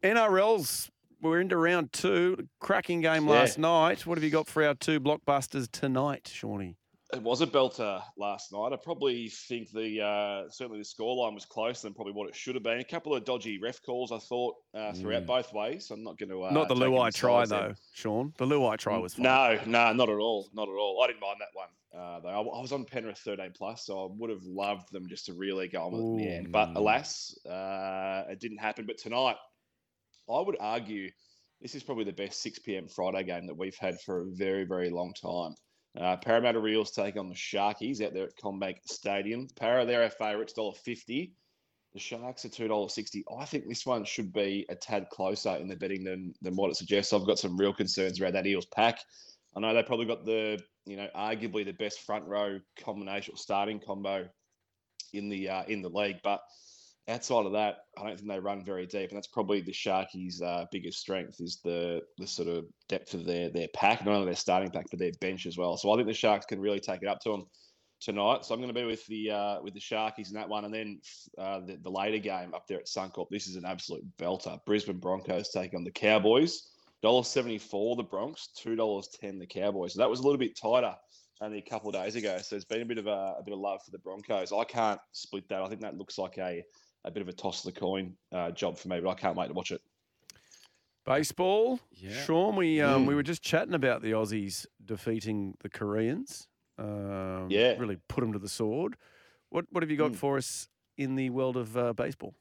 S2: NRL's, we're into round two. Cracking game
S10: Yeah.
S2: last night. What have you got for our two blockbusters tonight, Shawnee?
S10: It was a belter last night. I probably think the uh, certainly the scoreline was closer than probably what it should have been. A couple of dodgy ref calls, I thought, uh, throughout
S3: Mm.
S10: both ways. I'm not going to uh,
S2: Not the Luai try, though, Sean. The Luai try was fine.
S10: No, no, not at all, not at all. I didn't mind that one. Uh, though I, I was on Penrith 13 plus, so I would have loved them just to really go on with it in the end. But alas, uh, it didn't happen. But tonight, I would argue this is probably the best 6 p.m. Friday game that we've had for a very, very long time. Uh, Parramatta Reels take on the Sharkies out there at CommBank Stadium. Para, they're our favourites, $1.50. The Sharks are $2.60. I think this one should be a tad closer in the betting than, than what it suggests. I've got some real concerns around that Eels pack. I know they probably got the, you know, arguably the best front row combination starting combo in the uh, in the league, but outside of that, I don't think they run very deep, and that's probably the Sharkies' uh, biggest strength is the the sort of depth of their their pack, not only their starting pack but their bench as well. So I think the Sharks can really take it up to them tonight. So I'm going to be with the uh, with the Sharkies in that one, and then uh, the, the later game up there at Suncorp. This is an absolute belter. Brisbane Broncos take on the Cowboys. $1.74 the Bronx, $2.10 the Cowboys. So that was a little bit tighter only a couple of days ago. So there's been a bit of a, a bit of love for the Broncos. I can't split that. I think that looks like a, a bit of a toss of the coin uh, job for me, but I can't wait to watch it.
S2: Baseball.
S3: Yeah.
S2: Sean, we um, we
S10: Mm.
S2: were just chatting about the Aussies defeating the Koreans. Um,
S10: Yeah.
S2: Really put them to the sword. What what have you got
S10: Mm.
S2: for us in the world of uh, baseball?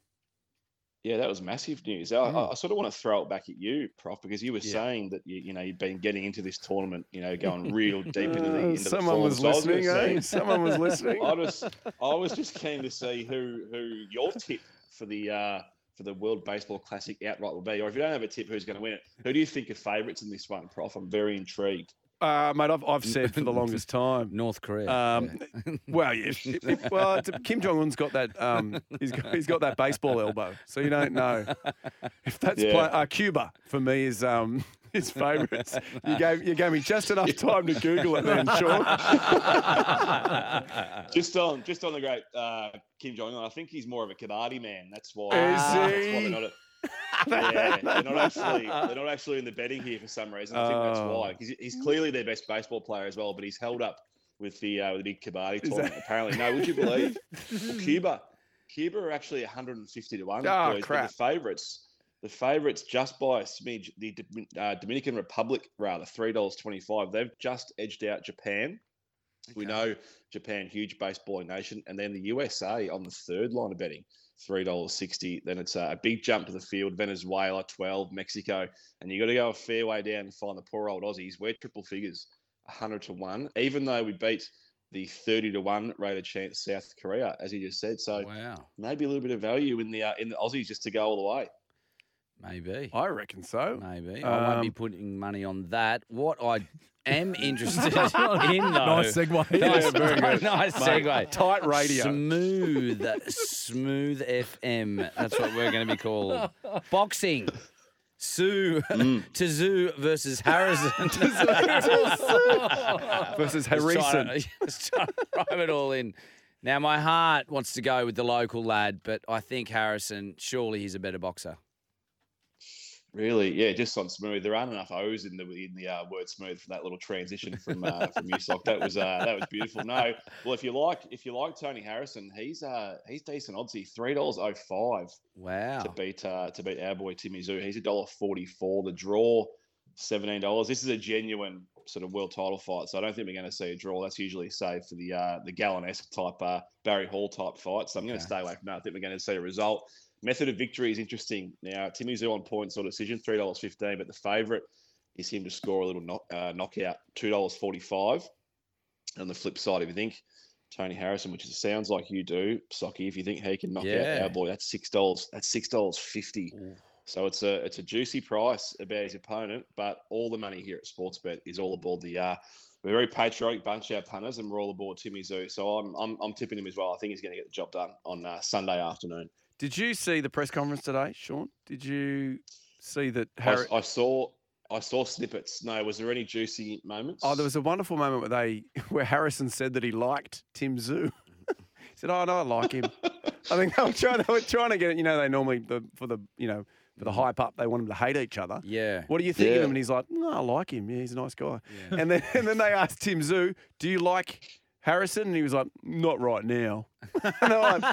S10: Yeah, that was massive news. I, I, I sort of want to throw it back at you, Prof, because you were
S2: Mm. Yeah.
S10: saying that you, you know you've been getting into this tournament, you know, going real deep into the
S2: Uh,
S10: into
S2: someone
S10: the
S2: was listening, eh? Someone was listening.
S10: I was I was just keen to see who who your tip for the uh, for the World Baseball Classic outright will be, or if you don't have a tip, who's going to win it? Who do you think are favourites in this one, Prof? I'm very intrigued.
S2: Uh, mate, I've, I've said for the longest time.
S3: North Korea.
S2: Um, well, yeah, if, if- well, it's, Kim Jong Un's got that. Um, he's got he's got that baseball elbow, so you don't know if that's
S10: Yeah.
S2: play, uh, Cuba for me is um his favourites. You gave you gave me just enough time to Google it, then, Sean.
S10: just on just on the great uh, Kim Jong Un, I think he's more of a karate man. That's why.
S2: Is
S10: that's why
S2: he?
S10: they're not. Yeah, they're not actually they're not actually in the betting here for some reason. I think that's
S2: Oh.
S10: why. He's, he's clearly their best baseball player as well, but he's held up with the uh, with the big kabaddi tournament.
S2: that-
S10: Apparently, no. Would you believe? Well, Cuba, Cuba are actually 150 to one.
S2: Oh,
S10: boys,
S2: crap.
S10: The favourites, the favourites, just by a smidge. The uh, Dominican Republic, rather, three dollars twenty-five. They've just edged out Japan. We know Japan, huge baseball nation, and then the USA on the third line of betting, three dollars sixty. Then it's a big jump to the field. Venezuela, twelve, Mexico, and you got to go a fair way down to find the poor old Aussies. We're triple figures, hundred to one, even though we beat the thirty to one rated chance South Korea, as you just said. So
S3: wow.
S10: maybe a little bit of value in the uh, in the Aussies just to go all the way.
S3: Maybe.
S2: I reckon so.
S3: Maybe. I won't be
S2: Um,
S3: putting money on that. What I am interested in, though.
S5: Nice segue.
S3: Nice,
S2: Yeah, very good.
S3: nice
S2: Mate,
S3: segue.
S2: tight radio.
S3: Smooth, smooth FM. That's what we're going to be called. Boxing. Sue
S2: Mm.
S3: Tszyu versus Harrison.
S2: Versus Harrison.
S3: to- Just trying to throw it all in. Now, my heart wants to go with the local lad, but I think Harrison, surely he's a better boxer.
S10: Really, yeah, just on smooth. There aren't enough O's in the in the uh, word smooth for that little transition from uh, from Usoc. That was uh, that was beautiful. No, well, if you like if you like Tony Harrison, he's uh he's decent oddsy. Three dollars oh five
S3: Wow.
S10: to beat uh, to beat our boy Timmy Tszyu. He's a dollar forty four. The draw seventeen dollars. This is a genuine sort of world title fight, so I don't think we're going to see a draw. That's usually saved for the uh, the Gallen-esque type uh, Barry Hall type fight. So I'm going to
S3: Okay.
S10: stay away from that. I think we're going to see a result. Method of victory is interesting. Now Timmy Tszyu on points or decision three dollars fifteen, but the favourite is him to score a little knock, uh, knockout two dollars forty five. On the flip side, if you think Tony Harrison, which it sounds like you do, Socky, if you think he can knock
S3: Yeah.
S10: out our boy, that's six dollars. That's six dollars fifty.
S3: Ooh.
S10: So it's a it's a juicy price about his opponent, but all the money here at Sportsbet is all aboard the. Uh, we're a very patriotic bunch, our punters, and we're all aboard Timmy Tszyu. So I'm I'm, I'm tipping him as well. I think he's going to get the job done on uh, Sunday afternoon.
S2: Did you see the press conference today, Sean? Did you see that
S10: I,
S2: Harry?
S10: I saw I saw snippets. No, was there any juicy moments?
S2: Oh, there was a wonderful moment where they where Harrison said that he liked Tim Tszyu. he said, "Oh no, I like him." I think they were trying. They were trying to get it. You know, they normally the, for the you know for the mm-hmm. hype up, they want them to hate each other.
S3: Yeah.
S2: What do you think of him? And he's like, "No, I like him. Yeah, he's a nice guy." And then and then they asked Tim Tszyu, "Do you like Harrison?" And he was like, "Not right now." and they're like,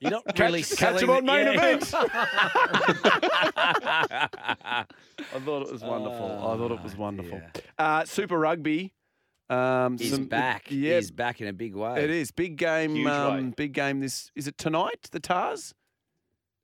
S3: You're not
S2: Catch-
S3: really
S2: catch
S3: selling
S2: him on
S3: the-
S2: main
S3: yeah.
S2: I thought it was wonderful. I thought it was
S3: Oh,
S2: wonderful.
S3: dear.
S2: Uh, Super Rugby. Um,
S3: He's
S2: some-
S3: back.
S2: Yeah,
S3: He's back in a big way.
S2: it is big game.
S10: Huge
S2: um,
S10: way.
S2: big game. This is it tonight. The Tahs.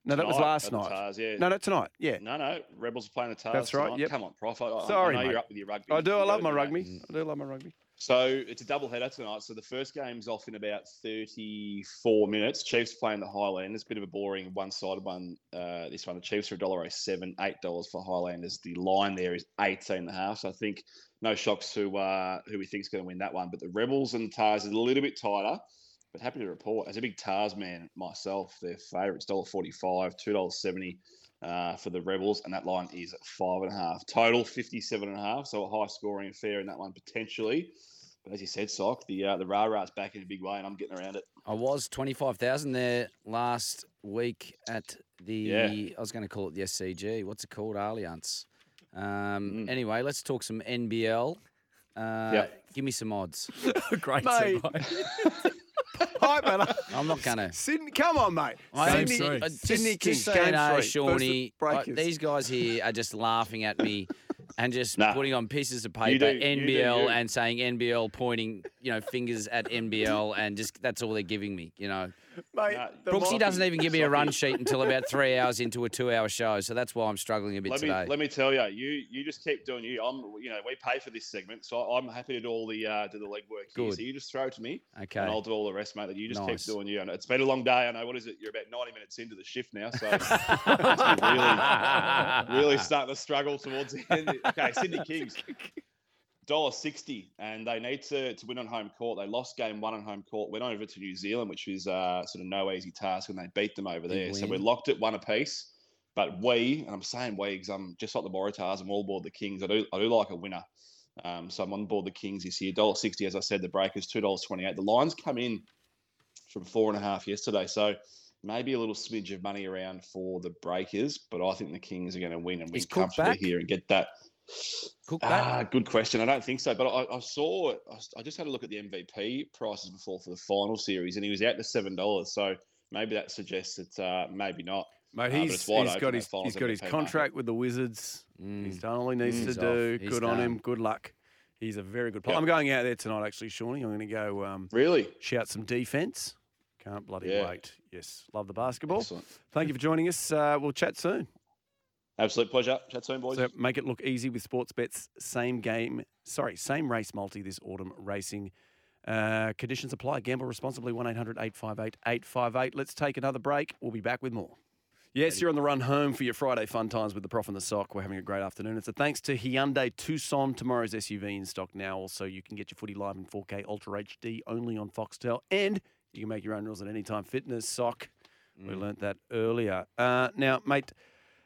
S2: No, that was
S10: Tonight
S2: last
S10: at the
S2: night.
S10: Tahs, yeah.
S2: No, no, tonight. Yeah,
S10: No, no, Rebels are playing the Tahs.
S2: That's right,
S10: tonight.
S2: yep.
S10: Come on, Prof. I, I-
S2: Sorry,
S10: I know
S2: mate.
S10: you're up with your rugby.
S2: I do. I
S10: You
S2: love
S10: gotta
S2: my
S10: do that.
S2: rugby. I do love my rugby.
S10: So it's a double header tonight. So the first game's off in about 34 minutes. Chiefs playing the Highlanders. Bit of a boring one-sided one. Uh, this one, the Chiefs are $1.07, $8 for Highlanders. The line there is 18 and a half. So I think no shocks who uh, who we think is going to win that one. But the Rebels and the Tahs is a little bit tighter. But happy to report, as a big Tahs man myself, their favourites $1.45, $2.70 uh, for the Rebels, and that line is five and a half. Total 57 and a half, so a high scoring affair in that one potentially. But as you said, Sock, the uh, the rah rah's back in a big way, and I'm getting around it.
S3: I was 25,000 there last week at the,
S10: Yeah.
S3: I was going to call it the SCG. What's it called? Allianz. Um, Anyway, let's talk some NBL. Uh,
S10: Yep.
S3: Give me some odds.
S5: Great
S2: Mate.
S5: segue.
S2: Hi, man.
S3: I'm not gonna.
S2: Sydney, come on, mate.
S3: I
S5: Game
S3: am-
S5: three.
S3: uh, just,
S2: Sydney Kings,
S3: just so
S2: game
S3: you know,
S2: three,
S3: Shawnee,
S2: versus
S3: uh,
S2: Breakers.
S3: these guys here are just laughing at me and just
S10: Nah.
S3: putting on pieces of paper
S10: do- you do
S3: NBL
S10: you.
S3: and saying NBL, pointing you know fingers at NBL, and just that's all they're giving me. You know,
S2: Mate,
S10: Nah,
S2: the
S3: Brooksy doesn't even give me a run sheet until about three hours into a two-hour show, so that's why I'm struggling a bit
S10: Let me
S3: today.
S10: let me tell you, you you just keep doing you. I'm you know we pay for this segment, so I'm happy to do all the uh, do the legwork here.
S3: Good.
S10: So you just throw it to me,
S3: Okay.
S10: and I'll do all the rest, mate. That you just
S3: Nice.
S10: keep doing you. And it's been a long day. I know. What is it? You're about 90 minutes into the shift now, so really really starting to struggle towards the end. Okay, Sydney Kings. Dollar sixty, and they need to, to win on home court. They lost game one on home court. Went over to New Zealand, which was uh, sort of no easy task, and they beat them over there. So we're locked at one apiece. But we, and I'm saying we because I'm just like the Waratahs, I'm all aboard the Kings. I do I do like a winner. Um, so I'm on board the Kings this year. Dollar sixty, as I said, the breakers two dollars twenty eight. The lines come in from four and a half yesterday, so maybe a little smidge of money around for the breakers. But I think the Kings are going to win and win
S3: Is
S10: comfortably here and get that.
S3: Cook back?
S10: Ah, good question. I don't think so, but I, I saw. I just had a look at the MVP prices before for the final series, and he was out to seven dollars. So maybe that suggests that uh, maybe not.
S2: Mate,
S10: Uh,
S2: he's,
S10: it's wide
S2: he's
S10: open,
S2: got his he's got his
S10: MVP
S2: contract with the Wizards.
S3: Mm.
S2: He's done all he needs
S3: He's
S2: to
S3: off.
S2: do.
S3: He's
S2: Good on him. Good luck. He's a very good player.
S10: Yep.
S2: I'm going out there tonight, actually, Shawnee. I'm going to go um,
S10: Really?
S2: shout some defense. Can't bloody
S10: Yeah.
S2: wait. Yes, love the basketball.
S10: Excellent.
S2: Thank you for joining us. Uh, we'll chat soon.
S10: Absolute pleasure. Chat soon, boys.
S2: So make it look easy with sports bets. Same game, sorry, same race multi this autumn racing. Uh, conditions apply. Gamble responsibly. 1 800 858 858. Let's take another break. We'll be back with more. Yes, you're on the run home for your Friday fun times with the Prof and the Sock. We're having a great afternoon. It's a thanks to Hyundai Tucson. Tomorrow's SUV in stock now. Also, you can get your footy live in 4K Ultra HD only on Foxtel. And you can make your own rules at Anytime Fitness. Sock. We learnt that earlier. Uh, now, mate,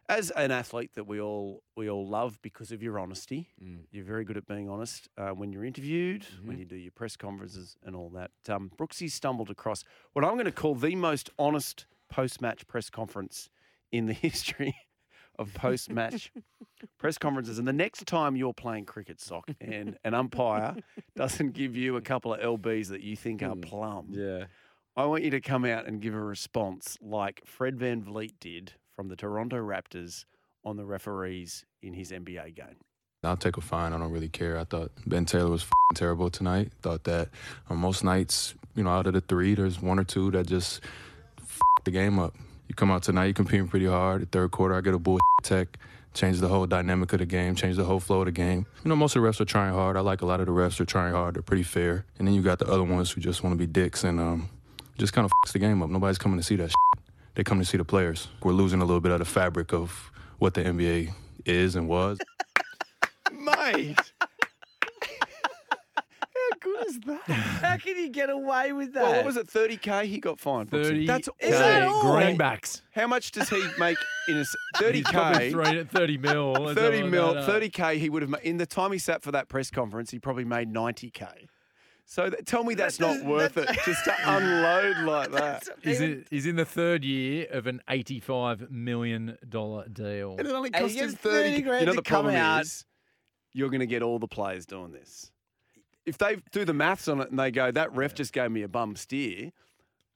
S2: as an athlete that we all we all love because of your honesty, you're very good at being honest uh, when you're interviewed, when you do your press conferences and all that. Um, Brooksy stumbled across what I'm going to call the most honest post-match press conference in the history of post-match press conferences. And the next time you're playing cricket sock and an umpire doesn't give you a couple of lbs that you think are plum,
S3: yeah.
S2: I want you to come out and give a response like Fred VanVleet did from the Toronto Raptors on the referees in his NBA game.
S11: I'll take a fine. I don't really care. I thought Ben Taylor was terrible tonight. Thought that on most nights, you know, out of the three, there's one or two that just the game up. You come out tonight, you're competing pretty hard. The third quarter, I get a bull tech, change the whole dynamic of the game, change the whole flow of the game. You know, most of the refs are trying hard. I like a lot of the refs are trying hard. They're pretty fair. And then you got the other ones who just want to be dicks and um, just kind of f- the game up. Nobody's coming to see that. Shit. They come to see the players. We're losing a little bit of the fabric of what the NBA is and was.
S2: Mate! How good is that?
S3: How can you get away with that?
S2: Well, what was it? 30k he got fined. Brooksy?
S5: 30
S2: That's
S3: Is that
S2: all.
S3: all?
S5: greenbacks.
S2: How much does he make in a s-
S5: He's probably
S2: 30k?
S5: throwing it 30 mil.
S2: 30 mil, 30k. He would have ma- in the time he sat for that press conference. He probably made 90k. So th- tell me that's not
S3: doesn't-
S2: worth it just to unload like that.
S5: He's in, he's in the third year of an $85 million deal.
S2: And it only
S3: And
S2: cost him 30
S3: 30 grand
S2: You know
S3: to
S2: the
S3: come
S2: problem
S3: out.
S2: is you're going to get all the players doing this. If they do the maths on it and they go, that ref just gave me a bum steer,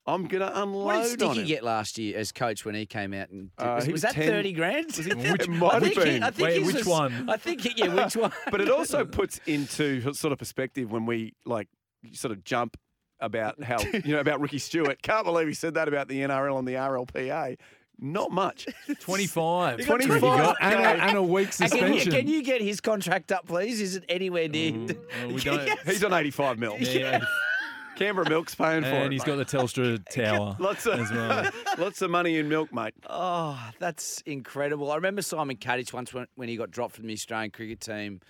S2: I'm going to unload
S3: What did
S2: on
S3: Sticky
S2: him.
S3: get last year as coach when he came out and did,
S2: Uh,
S3: was,
S2: he
S3: was
S2: was
S3: that
S2: 10
S3: thirty grand?
S2: Was he-
S5: Which-
S2: it might
S3: I
S2: have
S3: think, he,
S2: been.
S3: I think
S5: Wait,
S3: his
S5: which
S3: was-
S5: one?
S3: I think he- yeah, which one?
S2: but it also puts into sort of perspective when we like sort of jump about how you know about Ricky Stuart. Can't believe he said that about the NRL and the RLPA. Not much.
S5: 25.
S2: He got
S5: 25.
S2: 25.
S5: And, a, and a week
S3: And can, you,
S5: suspension.
S3: can you get his contract up, please? Is it anywhere near?
S5: Mm, well, we don't.
S2: He's on 85 mil.
S5: Yeah,
S2: Canberra Milk's paying for it.
S5: and he's got the Telstra tower
S2: lots of
S5: as well.
S2: lots of money in milk, mate.
S3: Oh, that's incredible. I remember Simon Katich once when, when he got dropped from the Australian cricket team.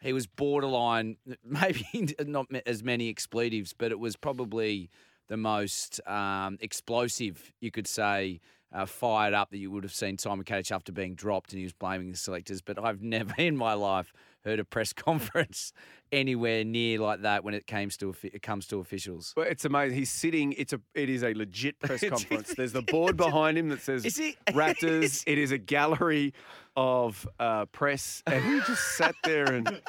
S3: He was borderline, maybe not as many expletives, but it was probably the most um, explosive, you could say, uh, fired up that you would have seen Simon Katich after being dropped and he was blaming the selectors. But I've never in my life heard a press conference anywhere near like that when it comes to it comes to officials.
S2: Well, it's amazing. He's sitting. It's a. It is a legit press conference. There's the board behind him that says Raptors. it is a gallery of uh, press, and he just sat there and.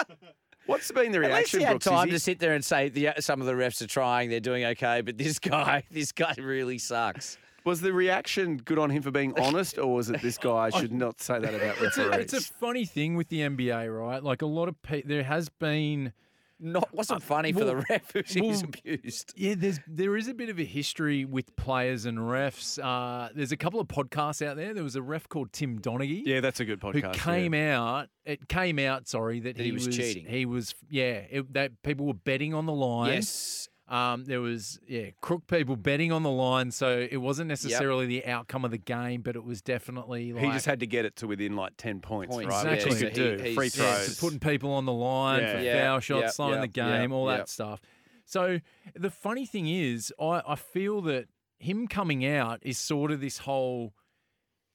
S2: What's been the
S3: At least
S2: reaction?
S3: he had
S2: Brooks?
S3: Time
S2: he-
S3: to sit there and say the, some of the refs are trying, they're doing okay, but this guy, this guy really sucks.
S2: Was the reaction good on him for being honest, or was it this guy should not say that about
S5: It's a,
S2: referees?
S5: it's a funny thing with the NBA, right? Like a lot of people, there has been.
S3: Not wasn't funny for the
S5: well-
S3: ref who's was
S5: well,
S3: abused.
S5: Yeah, there's there is a bit of a history with players and refs. Uh, there's a couple of podcasts out there. There was a ref called Tim Donaghy.
S2: yeah, that's a good podcast.
S5: Who came out? It came out. Sorry, that,
S3: That he was cheating.
S5: He was. Yeah, it, that people were betting on the line.
S3: Yes.
S5: Um, there was yeah crook people betting on the line, so it wasn't necessarily the outcome of the game, but it was definitely like
S2: He just had to get it to within like ten points,
S3: Points,
S2: right?
S5: Exactly.
S2: Which he could
S3: he-
S2: do.
S3: he's-
S2: Free throws.
S5: to putting people on the line
S2: Yeah.
S5: for
S3: Yeah,
S5: foul shots,
S3: yeah,
S5: slowing
S3: yeah,
S5: the game,
S3: yeah,
S5: all
S3: yeah.
S5: that stuff. So the funny thing is, I, I feel that him coming out is sort of this whole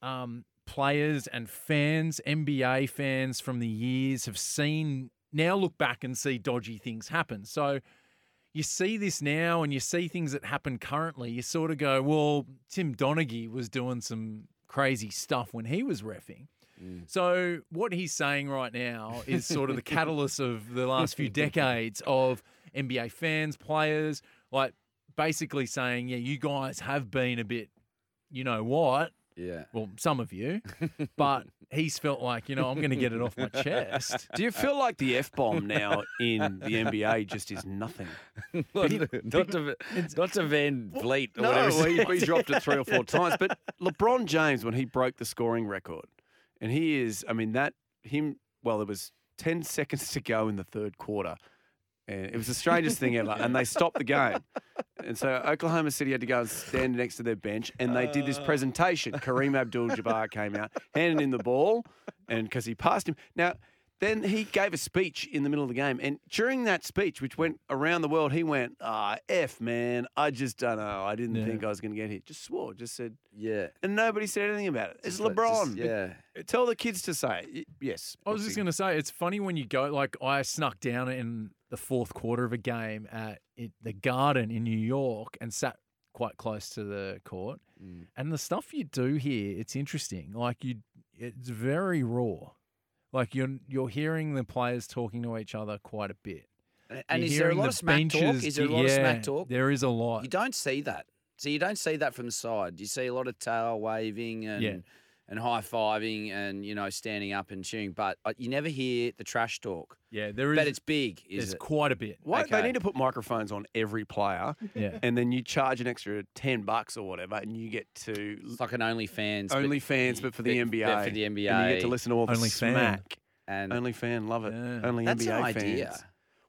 S5: um, players and fans, NBA fans from the years have seen now look back and see dodgy things happen. So you see this now and you see things that happen currently. You sort of go, well, Tim Donaghy was doing some crazy stuff when he was refing. Mm. So what he's saying right now is sort of the catalyst of the last few decades of NBA fans, players, like basically saying, yeah, you guys have been a bit, you know what?
S3: Yeah.
S5: Well, some of you, but he's felt like, you know, I'm going to get it off my chest.
S2: Do you feel like the f bomb now in the NBA just is nothing?
S3: not, to, not to VanVleet or
S2: No,
S3: whatever.
S2: he, he dropped it three or four times. But LeBron James, when he broke the scoring record, and he is, I mean, that him. Well, there was ten seconds to go in the third quarter, and it was the strangest thing ever. And they stopped the game, and so Oklahoma City had to go and stand next to their bench, and they did this presentation. Kareem Abdul-Jabbar came out, handed him the ball, and because he passed him now. Then he gave a speech in the middle of the game, and during that speech, which went around the world, he went, "Ah, f man, I just don't know. I didn't
S5: Yeah.
S2: think I was going to get hit." Just swore, just said,
S3: yeah.
S2: and nobody said anything about it. It's
S3: Just like-
S2: LeBron.
S3: just- yeah.
S2: Tell the kids to say it. Y- yes.
S5: I was just going to say, it's funny when you go, like, I snuck down in the fourth quarter of a game at it, the Garden in New York and sat quite close to the court.
S3: Mm.
S5: And the stuff you do here, it's interesting. Like, you, it's very raw. Like, you're, you're hearing the players talking to each other quite a bit.
S3: And
S5: You're
S3: is there a lot
S5: the
S3: of smack talk?
S5: benches-
S3: Is there a lot of smack talk?
S5: There is a lot.
S3: You don't see that. So you don't see that from the side. You see a lot of tail waving and
S5: Yeah.
S3: And high fiving and you know standing up and cheering, but uh, you never hear the trash talk.
S5: Yeah, there is.
S3: But it's big, is
S5: It's
S3: it?
S5: quite a bit.
S2: Why
S3: Okay.
S2: they need to put microphones on every player,
S5: Yeah.
S2: and then you charge an extra ten bucks or whatever, and you get to
S3: It's like an OnlyFans. but-
S2: only fans, but for the
S3: but-
S2: NBA.
S3: but for the
S2: and you get to listen to all the
S5: Only fan.
S2: smack.
S3: and
S2: Only fan, love it.
S5: Yeah.
S2: Only
S3: That's
S2: NBA
S3: an idea.
S2: fans.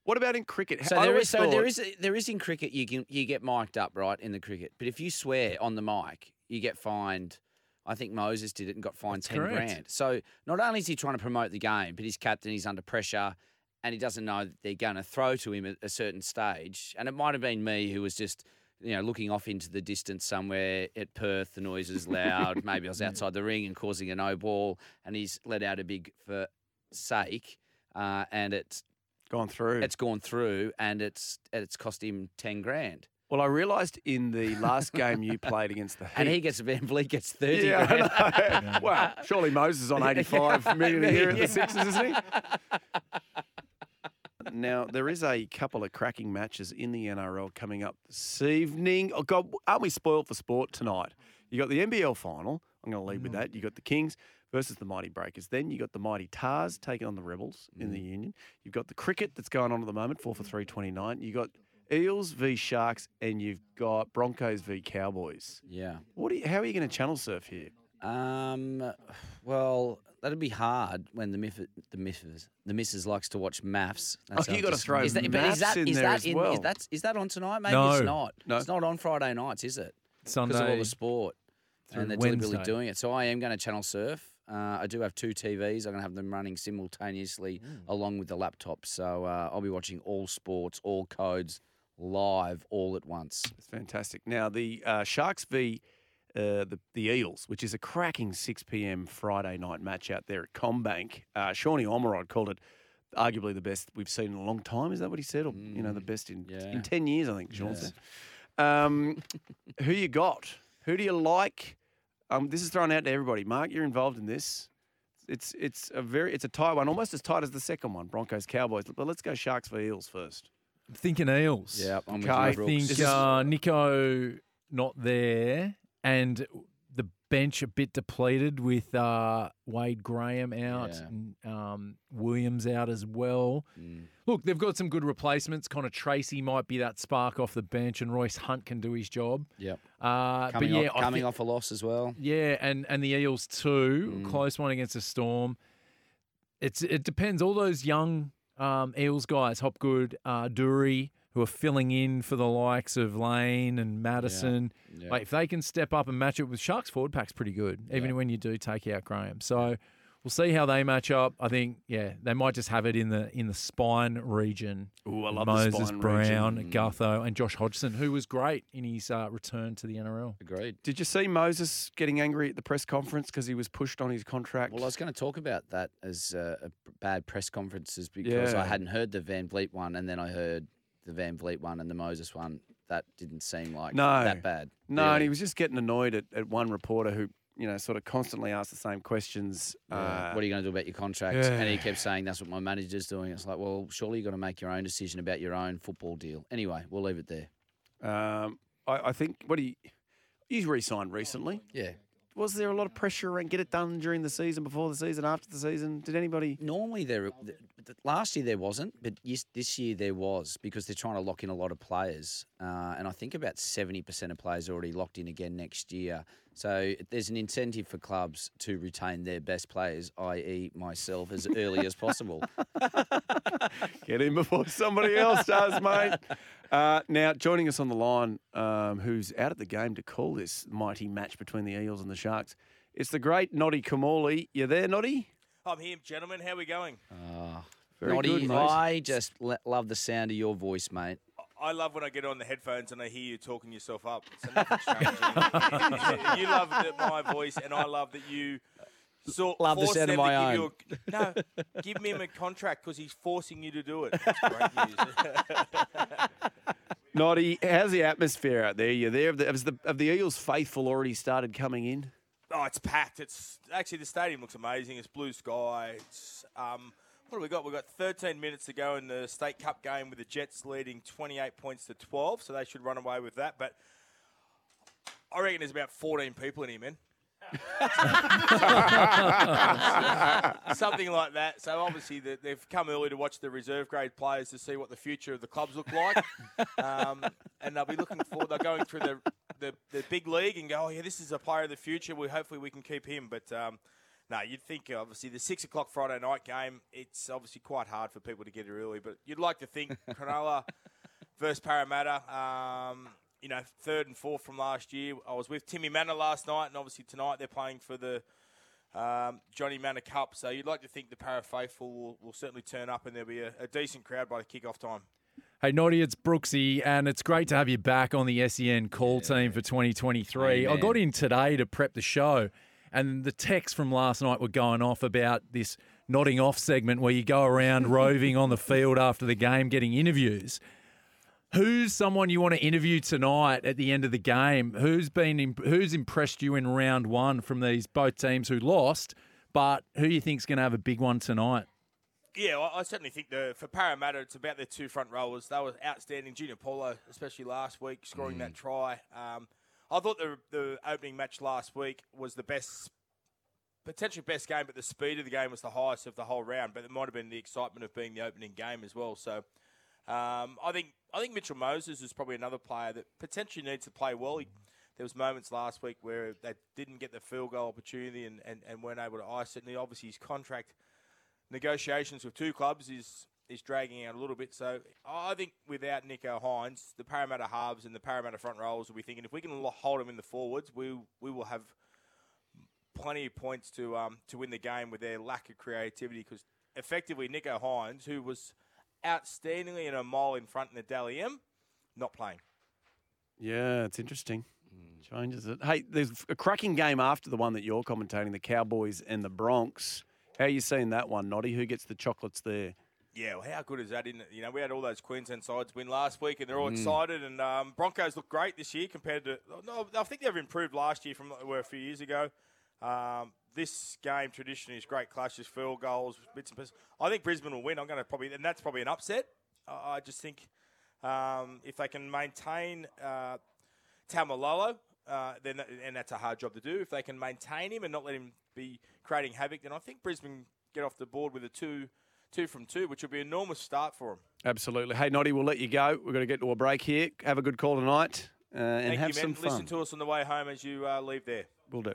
S2: What about in cricket?
S3: So
S2: I
S3: there
S2: always
S3: is so there
S2: thought-
S3: is there is in cricket you can you get mic'd up right in the cricket, but if you swear on the mic, you get fined. I think Moses did it and got fined
S5: That's
S3: ten
S5: correct.
S3: grand. So not only is he trying to promote the game, but his captain, he's under pressure, and he doesn't know that they're going to throw to him at a certain stage. And it might have been me who was just you know looking off into the distance somewhere at Perth. The noise is loud. Maybe I was outside the ring and causing a no ball, and he's let out a big for sake, uh, and it's
S2: gone through.
S3: it's gone through and it's it's cost him ten grand.
S2: Well, I realised in the last game you played against the Heat.
S3: And he gets VanVleet gets thirty
S2: yeah,
S3: grand.
S2: I know. well, surely Moses is on 85 million a year at the Sixers, isn't he? Now, there is a couple of cracking matches in the NRL coming up this evening. Oh, God, aren't we spoiled for sport tonight? You got the NBL final. I'm going to lead with mm. that. You got the Kings versus the Mighty Breakers. Then you got the Mighty Tahs taking on the Rebels in the mm. Union. You've got the cricket that's going on at the moment, 4 for 329. You got Eels v Sharks, and you've got Broncos v Cowboys.
S3: Yeah.
S2: What? Are you, how are you going to channel surf here?
S3: Um. Well, that'd be hard when the miff the misses the missus likes to watch maths.
S2: Oh, you gotta throw
S3: is that,
S2: maths
S3: is that,
S2: in
S3: is
S2: there
S3: that
S2: as
S3: in,
S2: well.
S3: Is that is that on tonight? Maybe
S5: No.
S3: it's not.
S2: No.
S3: It's not on Friday nights, is it? Sunday because of all the sport. And they're deliberately
S5: Wednesday.
S3: doing it. So I am going to channel surf. Uh, I do have two TVs. I'm going to have them running simultaneously along with the laptop. So uh, I'll be watching all sports, all codes, live, all at once.
S2: It's fantastic. Now the uh, Sharks v uh, the the Eels, which is a cracking 6 p.m. Friday night match out there at CommBank. Uh, Shawnee Omerod called it arguably the best we've seen in a long time. Is that what he said? Or you know, the best in
S3: yeah.
S2: in ten years, I think. Sean
S3: Yeah.
S2: Um, who you got? Who do you like? Um, this is thrown out to everybody. Mark, you're involved in this. It's it's a very it's a tight one, almost as tight as the second one, Broncos Cowboys. But let's go Sharks v Eels first.
S5: I'm thinking Eels.
S3: Yeah, I'm with
S5: I
S3: Brooks.
S5: think uh, Nicho not there, and the bench a bit depleted with uh, Wade Graham out
S3: Yeah.
S5: and um, Williams out as well.
S3: Mm.
S5: Look, they've got some good replacements. Connor Tracey might be that spark off the bench, and Royce Hunt can do his job.
S3: Yep.
S5: Uh,
S3: Coming,
S5: but yeah,
S3: off,
S5: I
S3: coming off a loss as well.
S5: yeah, and and the Eels too,
S3: Mm.
S5: close one against the Storm. It's it depends. All those young um, Eels guys, Hopgood, uh, Dury, who are filling in for the likes of Lane and Madison.
S3: Yeah.
S5: Like if they can step up and match it with Sharks forward pack's pretty good, even
S3: Yeah.
S5: when you do take out Graham. So we'll see how they match up. I think yeah, they might just have it in the in the spine region.
S2: Ooh, I love the
S5: Moses
S2: spine
S5: Brown,
S3: region.
S5: Gutho, and Josh Hodgson, who was great in his uh, return to the NRL.
S3: Agreed.
S2: Did you see Moses getting angry at the press conference because he was pushed on his contract?
S3: Well, I was going to talk about that as uh, a p- bad press conferences because
S2: Yeah.
S3: I hadn't heard the VanVleet one, and then I heard the VanVleet one and the Moses one. That didn't seem like
S2: No.
S3: that bad.
S2: No, and he was just getting annoyed at, at one reporter who, you know, sort of constantly asked the same questions.
S3: Yeah.
S2: Uh,
S3: what are you going to do about your contract?
S2: yeah.
S3: And he kept saying, "That's what my manager's doing." It's like, well, surely you've got to make your own decision about your own football deal. Anyway, we'll leave it there.
S2: um, I, I think what he he's re-signed recently.
S3: Yeah.
S2: Was there a lot of pressure around get it done during the season, before the season, after the season? Did anybody?
S3: Normally there, th- th- last year there wasn't, but yes, this year there was because they're trying to lock in a lot of players, uh, and I think about seventy percent of players are already locked in again next year. So there's an incentive for clubs to retain their best players, i.e., myself, as early as possible.
S2: Get in before somebody else does, mate. Uh, now, joining us on the line, um, who's out at the game to call this mighty match between the Eels and the Sharks, it's the great Noddy Kamali. You there, Noddy?
S12: I'm here, gentlemen. How we going?
S3: Uh,
S2: Very
S3: Noddy,
S2: good, mate.
S3: I just le- love the sound of your voice, mate.
S12: I love when I get on the headphones and I hear you talking yourself up. So you love the, my voice, and I love that you. So
S3: Love the
S12: force
S3: sound of
S12: them to
S3: my
S12: give
S3: own.
S12: A, no, give him a contract because he's forcing you to do it. That's great news.
S2: Noddy, how's the atmosphere out there? You're there. Have the, has the, have the Eels faithful already started coming in?
S12: oh, it's packed. It's actually the stadium looks amazing. It's blue sky. It's um, what have we got? We've got 13 minutes to go in the State Cup game with the Jets leading 28 points to 12, so they should run away with that. But I reckon there's about 14 people in here, man. Something like that. So obviously the, they've come early to watch the reserve grade players to see what the future of the clubs look like, um, and they'll be looking forward. They're going through the, the the big league and go, oh yeah, this is a player of the future. We hopefully we can keep him. But um, no, you'd think obviously the six o'clock Friday night game. It's obviously quite hard for people to get here early, but you'd like to think Cronulla versus Parramatta. Um, you know, third and fourth from last year. I was with Timmy Mannah last night, and obviously tonight they're playing for the um, Johnny Mannah Cup. So you'd like to think the Parra faithful will, will certainly turn up, and there'll be a, a decent crowd by the kick-off time.
S5: Hey, Noddy, it's Brooksy, and it's great to have you back on the SEN call team for 2023. I got in today to prep the show, and the texts from last night were going off about this nodding off segment where you go around roving on the field after the game getting interviews. Who's someone you want to interview tonight at the end of the game? Who's been who's impressed you in round one from these both teams who lost, but who you think's going to have a big one tonight?
S12: Yeah, I, I certainly think the for Parramatta, it's about their two front rowers. They were outstanding. Junior Paulo, especially last week, scoring that try. Um, I thought the the opening match last week was the best, potentially best game, but the speed of the game was the highest of the whole round. But it might have been the excitement of being the opening game as well. So. Um, I think I think Mitchell Moses is probably another player that potentially needs to play well. He, there was moments last week where they didn't get the field goal opportunity and, and, and weren't able to ice it. And obviously his contract negotiations with two clubs is is dragging out a little bit. So I think without Nicho Hynes, the Parramatta halves and the Parramatta front rows will be thinking if we can hold them in the forwards, we we will have plenty of points to um to win the game with their lack of creativity because effectively Nicho Hynes, who was outstandingly in a mile in front in the Dally M, not playing.
S2: Yeah, it's interesting. Changes it. Hey, there's a cracking game after the one that you're commentating, the Cowboys and the Bronx. How you seeing that one, Noddy? Who gets the chocolates there?
S12: Yeah, well, how good is that? It? You know, we had all those Queensland sides win last week, and they're all
S2: Mm.
S12: excited. And um, Broncos look great this year compared to. No, I think they've improved last year from what they were a few years ago. Um, this game traditionally is great clashes, field goals, bits and pieces. I think Brisbane will win. I'm going to probably, and that's probably an upset. I I just think um, if they can maintain uh, Taumalolo, uh, then that, and that's a hard job to do. If they can maintain him and not let him be creating havoc, then I think Brisbane get off the board with a two, two from two, which will be an enormous start for them.
S2: Absolutely. Hey, Noddy, we'll let you go. We're going to get to a break here. Have a good call tonight uh, and
S12: Thank
S2: have
S12: you,
S2: some
S12: man.
S2: fun.
S12: Listen to us on the way home as you uh, leave there.
S2: We'll do.